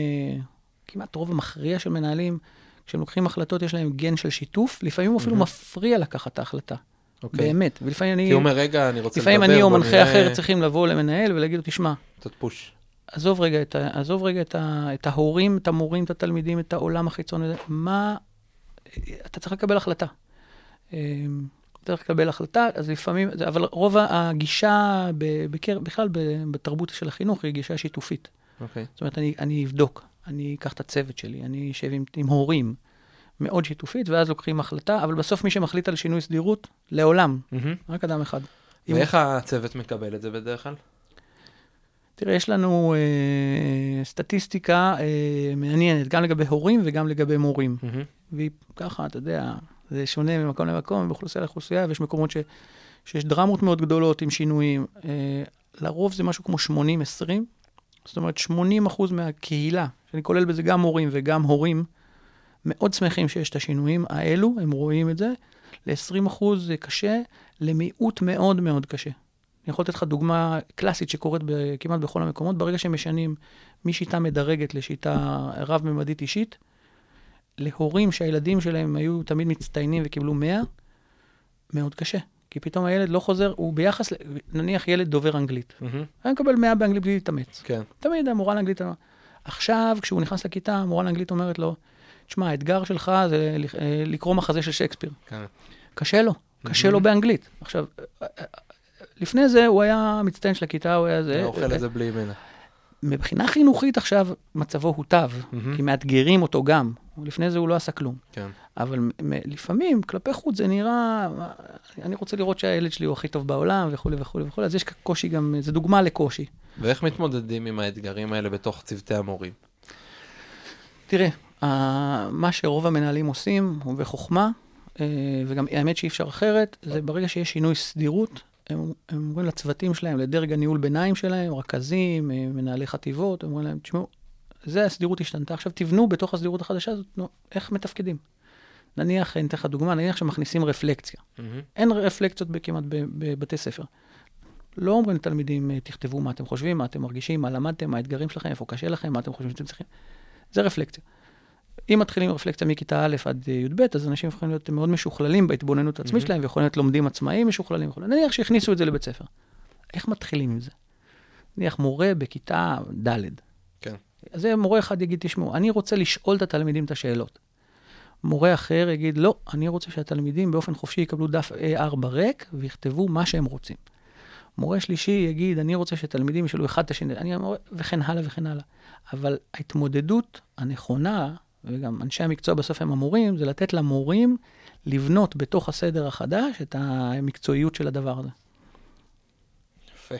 כמעט רוב המכריע של מנהלים, כשהם לוקחים החלטות, יש להם גן של שיתוף, לפעמים הוא אפילו מהמם. מפריע לקחת את ההחלטה. אוקיי. באמת. ולפעמים אני, כי הוא אומר, רגע, אני רוצה לדבר, לפעמים אני או מנחה נראה." אחר צריכים לבוא למנהל ולהגיד לו, תשמע, קצת פוש. עזוב רגע, את, ה- עזוב רגע את, ה, את ההורים, את המורים, את התלמידים, את העולם החיצוני, מה... אתה צריך לקבל החלטה. אה, צריך לקבל החלטה, אז לפעמים, אבל רוב הגישה בקר, בכלל בתרבות של החינוך היא גישה שיתופית. אוקיי. זאת אומרת, אני, אני אבדוק, אני אקח את הצוות שלי, אני אשב עם, עם הורים, מאוד שיתופית, ואז לוקחים החלטה, אבל בסוף מי שמחליט על שינוי סדירות, לעולם, מהמם. רק אדם אחד. אם- ואיך הצוות מקבל את זה בדרך כלל? תראה, יש לנו אה, סטטיסטיקה אה, מעניינת, גם לגבי הורים וגם לגבי מורים. מהמם. והיא ככה, אתה יודע, זה שונה ממקום למקום, מאוכלוסייה לאוכלוסייה, ויש מקומות ש, שיש דרמות מאוד גדולות עם שינויים. אה, לרוב זה משהו כמו 80-20, זאת אומרת 80 אחוז מהקהילה, שאני כולל בזה גם מורים וגם הורים, מאוד שמחים שיש את השינויים האלו, הם רואים את זה. ל-20 אחוז זה קשה, למיעוט מאוד מאוד קשה. אני יכול לתת לך דוגמה קלאסית שקורית ב- כמעט בכל המקומות, ברגע שהם משנים משיטה מדרגת לשיטה רב-ממדית אישית, להורים שהילדים שלהם היו תמיד מצטיינים וקיבלו 100, מאוד קשה. כי פתאום הילד לא חוזר, הוא ביחס, נניח ילד דובר אנגלית. מהמם. היה מקבל 100 באנגלית בלי להתאמץ. כן. תמיד המורה לאנגלית, עכשיו, כשהוא נכנס לכיתה, המורה לאנגלית אומרת לו, תשמע, האתגר שלך זה אה, לקרוא מחזה של שייקספיר. כן. קשה לו, קשה לו באנגלית. עכשיו, אה, אה, לפני זה הוא היה מצטיין של הכיתה, הוא היה זה. אתה אוכל את זה בלי מנה. מבחינה חינוכית עכשיו מצבו הוטב, מהמם. כי מאתגרים אותו גם. לפני זה הוא לא עשה כלום. כן. אבל מ- מ- לפעמים, כלפי חוץ זה נראה, אני רוצה לראות שהילד שלי הוא הכי טוב בעולם וכולי וכולי וכולי, אז יש קושי גם, זה דוגמה לקושי. ואיך מתמודדים עם האתגרים האלה בתוך צוותי המורים? תראה, מה שרוב המנהלים עושים, הוא בחוכמה, אה, וגם האמת שאי אפשר אחרת, זה ברגע שיש שינוי סדירות, הם, הם אומרים לצוותים שלהם, לדרג הניהול ביניים שלהם, רכזים, אה, מנהלי חטיבות, הם אומרים להם, תשמעו, זה הסדירות השתנתה, עכשיו תבנו בתוך הסדירות החדשה הזאת, נו, איך מתפקדים. נניח, אני אתן לך דוגמה, נניח שמכניסים רפלקציה. מהמם. אין רפלקציות כמעט בבתי ספר. לא אומרים לתלמידים, אה, תכתבו מה אתם חושבים, מה אתם מרגישים, מה למדתם, מה האתגרים שלכם, איפה קשה לכם, מה אתם חושבים שאתם צריכים. זה רפלקציה. אם מתחילים רפלקציה מכיתה א' עד אה, י"ב, אז אנשים יכולים להיות מאוד משוכללים בהתבוננות העצמית מהמם. שלהם, ויכולים להיות לומדים עצמאיים משוכללים וכו'. נניח שהכניסו את זה לבית ספר. איך מתחילים עם זה? נניח מורה בכיתה ד'. כן. אז מורה אחד יגיד, תשמעו, אני רוצה לשאול את התלמידים את השאלות. מורה אחר יגיד, לא, אני רוצה שהתלמידים באופן חופשי יקבלו דף A4 ריק ויכתבו מה שהם רוצים. מורה שלישי יגיד, אני רוצה שתלמידים ישאלו אחד את השני, אני המורה, וכן הלאה וכן הלאה. אבל ההתמודדות הנכונה, וגם אנשי המקצוע בסוף הם המורים, זה לתת למורים לבנות בתוך הסדר החדש את המקצועיות של הדבר הזה. יפה.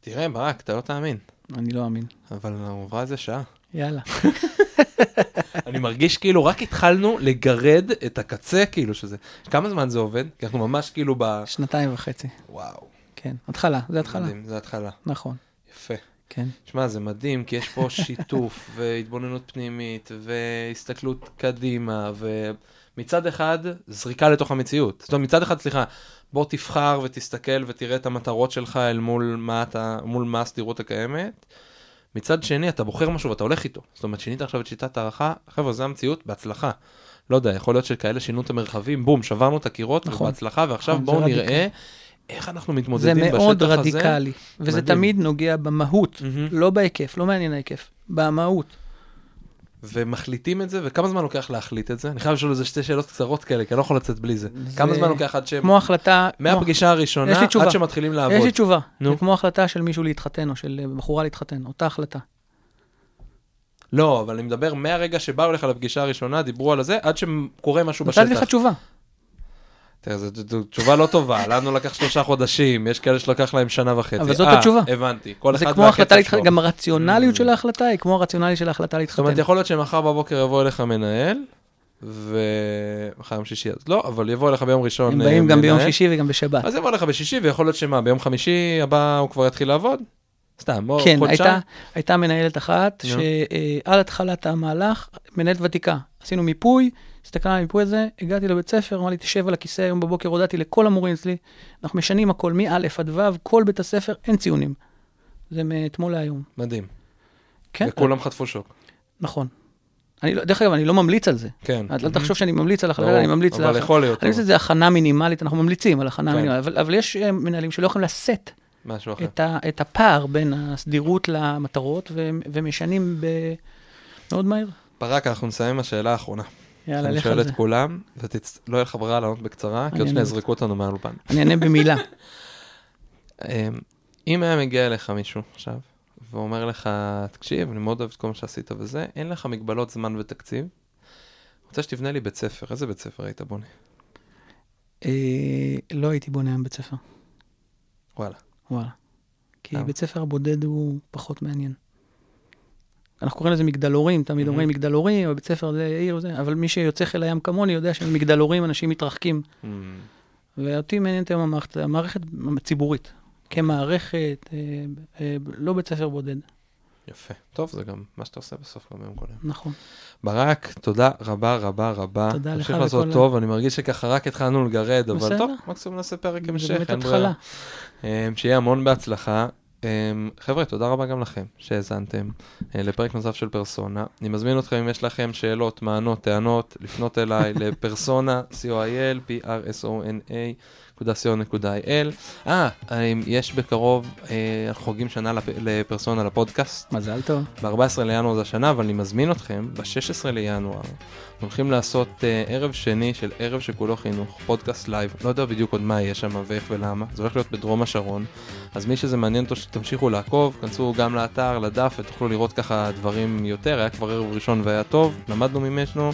תראה, ברק, אתה לא תאמין, אני לא אאמין. אבל עברה איזה שעה. יאללה. אני מרגיש כאילו רק התחלנו לגרד את הקצה, כאילו שזה... כמה זמן זה עובד? כי אנחנו ממש כאילו ב... שנתיים וחצי. וואו. כן, התחלה, זה התחלה. מדהים, זה התחלה. נכון, יפה. כן. שמע, זה מדהים, כי יש פה שיתוף והתבוננות פנימית והסתכלות קדימה, ומצד אחד, זריקה לתוך המציאות. זאת אומרת, מצד אחד, סליחה, בוא תבחר ותסתכל ותראה את המטרות שלך אל מול מה, אתה, מול מה הסדירות הקיימת. מצד שני, אתה בוחר משהו ואתה הולך איתו. זאת אומרת, שינית עכשיו את שיטת הערכה, חבר'ה, זה המציאות, בהצלחה. לא יודע, יכול להיות שכאלה שינו את המרחבים, בום, שברנו את הקירות, נכון. ובהצלחה, ועכשיו נכון, בואו נראה איך אנחנו זה מתמודדים בשטח הזה. מאוד רדיקלי, וזה מדהים. תמיד נוגע במהות, מהמם. לא בהיקף, לא מעניין ההיקף, במהות. ומחליטים את זה, וכמה זמן לוקח להחליט את זה? אני חייב לשאול איזה שתי שאלות קצרות כאלה, כי אני לא יכול לצאת בלי זה. זה כמה זמן לוקח עד שהם... כמו החלטה, כמו- מהפגישה יש הראשונה. עד שמתחילים יש לעבוד. לי תשובה, נו. זה כמו החלטה של מישהו להתחתן, או של בחורה להתחתן, אותה החלטה. לא, אבל אני מדבר מהרגע שבאו אליך לפגישה הראשונה, דיברו על זה, עד שקורה משהו נתתי לך בשטח. תשובה. תראה, זו תשובה לא טובה, לנו לקח שלושה חודשים, יש כאלה שלקח להם שנה וחצי. אבל זאת אה, התשובה. הבנתי. כל זה אחד כמו והקצב להתחתן, שלו. גם הרציונליות Mm. של ההחלטה היא כמו הרציונליות של ההחלטה זאת אומרת, להתחתן. יכול להיות שמחר בבוקר יבוא אליך מנהל, ומחר יום שישי אז לא, אבל יבוא אליך ביום ראשון הם אה, באים גם ביום מנהל. שישי וגם בשבת. אז יבוא לך בשישי, ויכול להיות שמה, ביום חמישי הבא הוא כבר יתחיל לעבוד? סתם, בוא, כן, חודשיים? הייתה, הייתה מנהלת אחת. שעל התחלת המהלך, מנהלת ותיקה, עשינו מיפוי, הסתכלנו על המיפוי הזה, הגעתי לבית ספר, אמר לי, תשב על הכיסא, היום בבוקר הודעתי לכל המורים אצלי, אנחנו משנים הכל, מא' עד ו', כל בית הספר, אין ציונים. זה מאתמול להיום. מדהים. כן, וכולם חטפו שוק. נכון. אני, לא- דרך אגב, אני לא ממליץ על זה. כן. אל תחשוב שאני ממליץ על החלטה, אני ממליץ אבל לך. יכול להיות. אני חושב שזה הכנה מינימלית, אנחנו ממליצים על הכנה כן. מינימלית, אבל, אבל יש אה, מנהלים שלא יכולים לשאת. את, את הפער בין הסדירות למטרות, ו, ומשנים ב... מאוד מהר. ברק, אנחנו נסיים עם השאלה האחרונה. יאללה, אני לך שואל על את זה. כולם, ולא יהיה לך ברירה לענות בקצרה, כי אני עוד אענה. יזרקו אותנו מהאולפן. אני אענה במילה. אמ, אם היה מגיע אליך מישהו עכשיו, ואומר לך, תקשיב, אני מאוד אוהב את כל מה שעשית וזה, אין לך מגבלות זמן ותקציב, רוצה שתבנה לי בית ספר, איזה בית ספר היית בונה? אה, לא הייתי בונה היום בית ספר, וואלה. וואלה. כי? בית ספר הבודד הוא פחות מעניין. אנחנו קוראים לזה מגדלורים, תמיד Mhm. אומרים מגדלורים, בבית ספר זה עיר וזה, אבל מי שיוצא חיל הים כמוני יודע שמגדלורים אנשים מתרחקים. אמ, ואותי מעניינת היום המערכת, המערכת הציבורית, כמערכת, אה, אה, לא בית ספר בודד, יפה. טוב, זה גם מה שאתה עושה בסוף גם ביום קודם. נכון. ברק, תודה רבה רבה רבה. תודה לך תמשיך לעשות טוב, אני מרגיש שככה רק התחלנו לגרד, אבל. טוב, מקסימום נעשה פרק זה המשך, באמת אין התחלה. אמ, שיהיה המון בהצלחה. אמ, חבר'ה, תודה רבה גם לכם שהאזנתם אה, לפרק נוסף של פרסונה. אני מזמין אתכם, אם יש לכם שאלות, מענות, טענות, לפנות אליי לפרסונה, co.il, p-r-s-o-n-a. co.il. אה, יש בקרוב, אה, אנחנו חוגגים שנה לפ- לפרסונה לפודקאסט. מזל טוב. ב-14 לינואר זה השנה, אבל אני מזמין אתכם, ב-16 לינואר, הולכים לעשות אה, ערב שני של ערב שכולו חינוך, פודקאסט live, לא יודע בדיוק עוד מה יהיה שם ואיך ולמה, זה הולך להיות בדרום השרון, אז מי שזה מעניין אותו שתמשיכו לעקוב, כנסו גם לאתר, לדף, ותוכלו לראות ככה דברים יותר, היה כבר ערב ראשון והיה טוב, למדנו ממנו.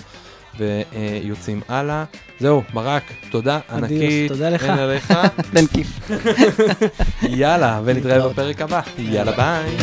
ויוצאים הלאה. זהו, ברק, תודה ענקית. תודה לך. אין עליך. תן כיף. יאללה, ונתראה. בפרק הבא. יאללה, ביי.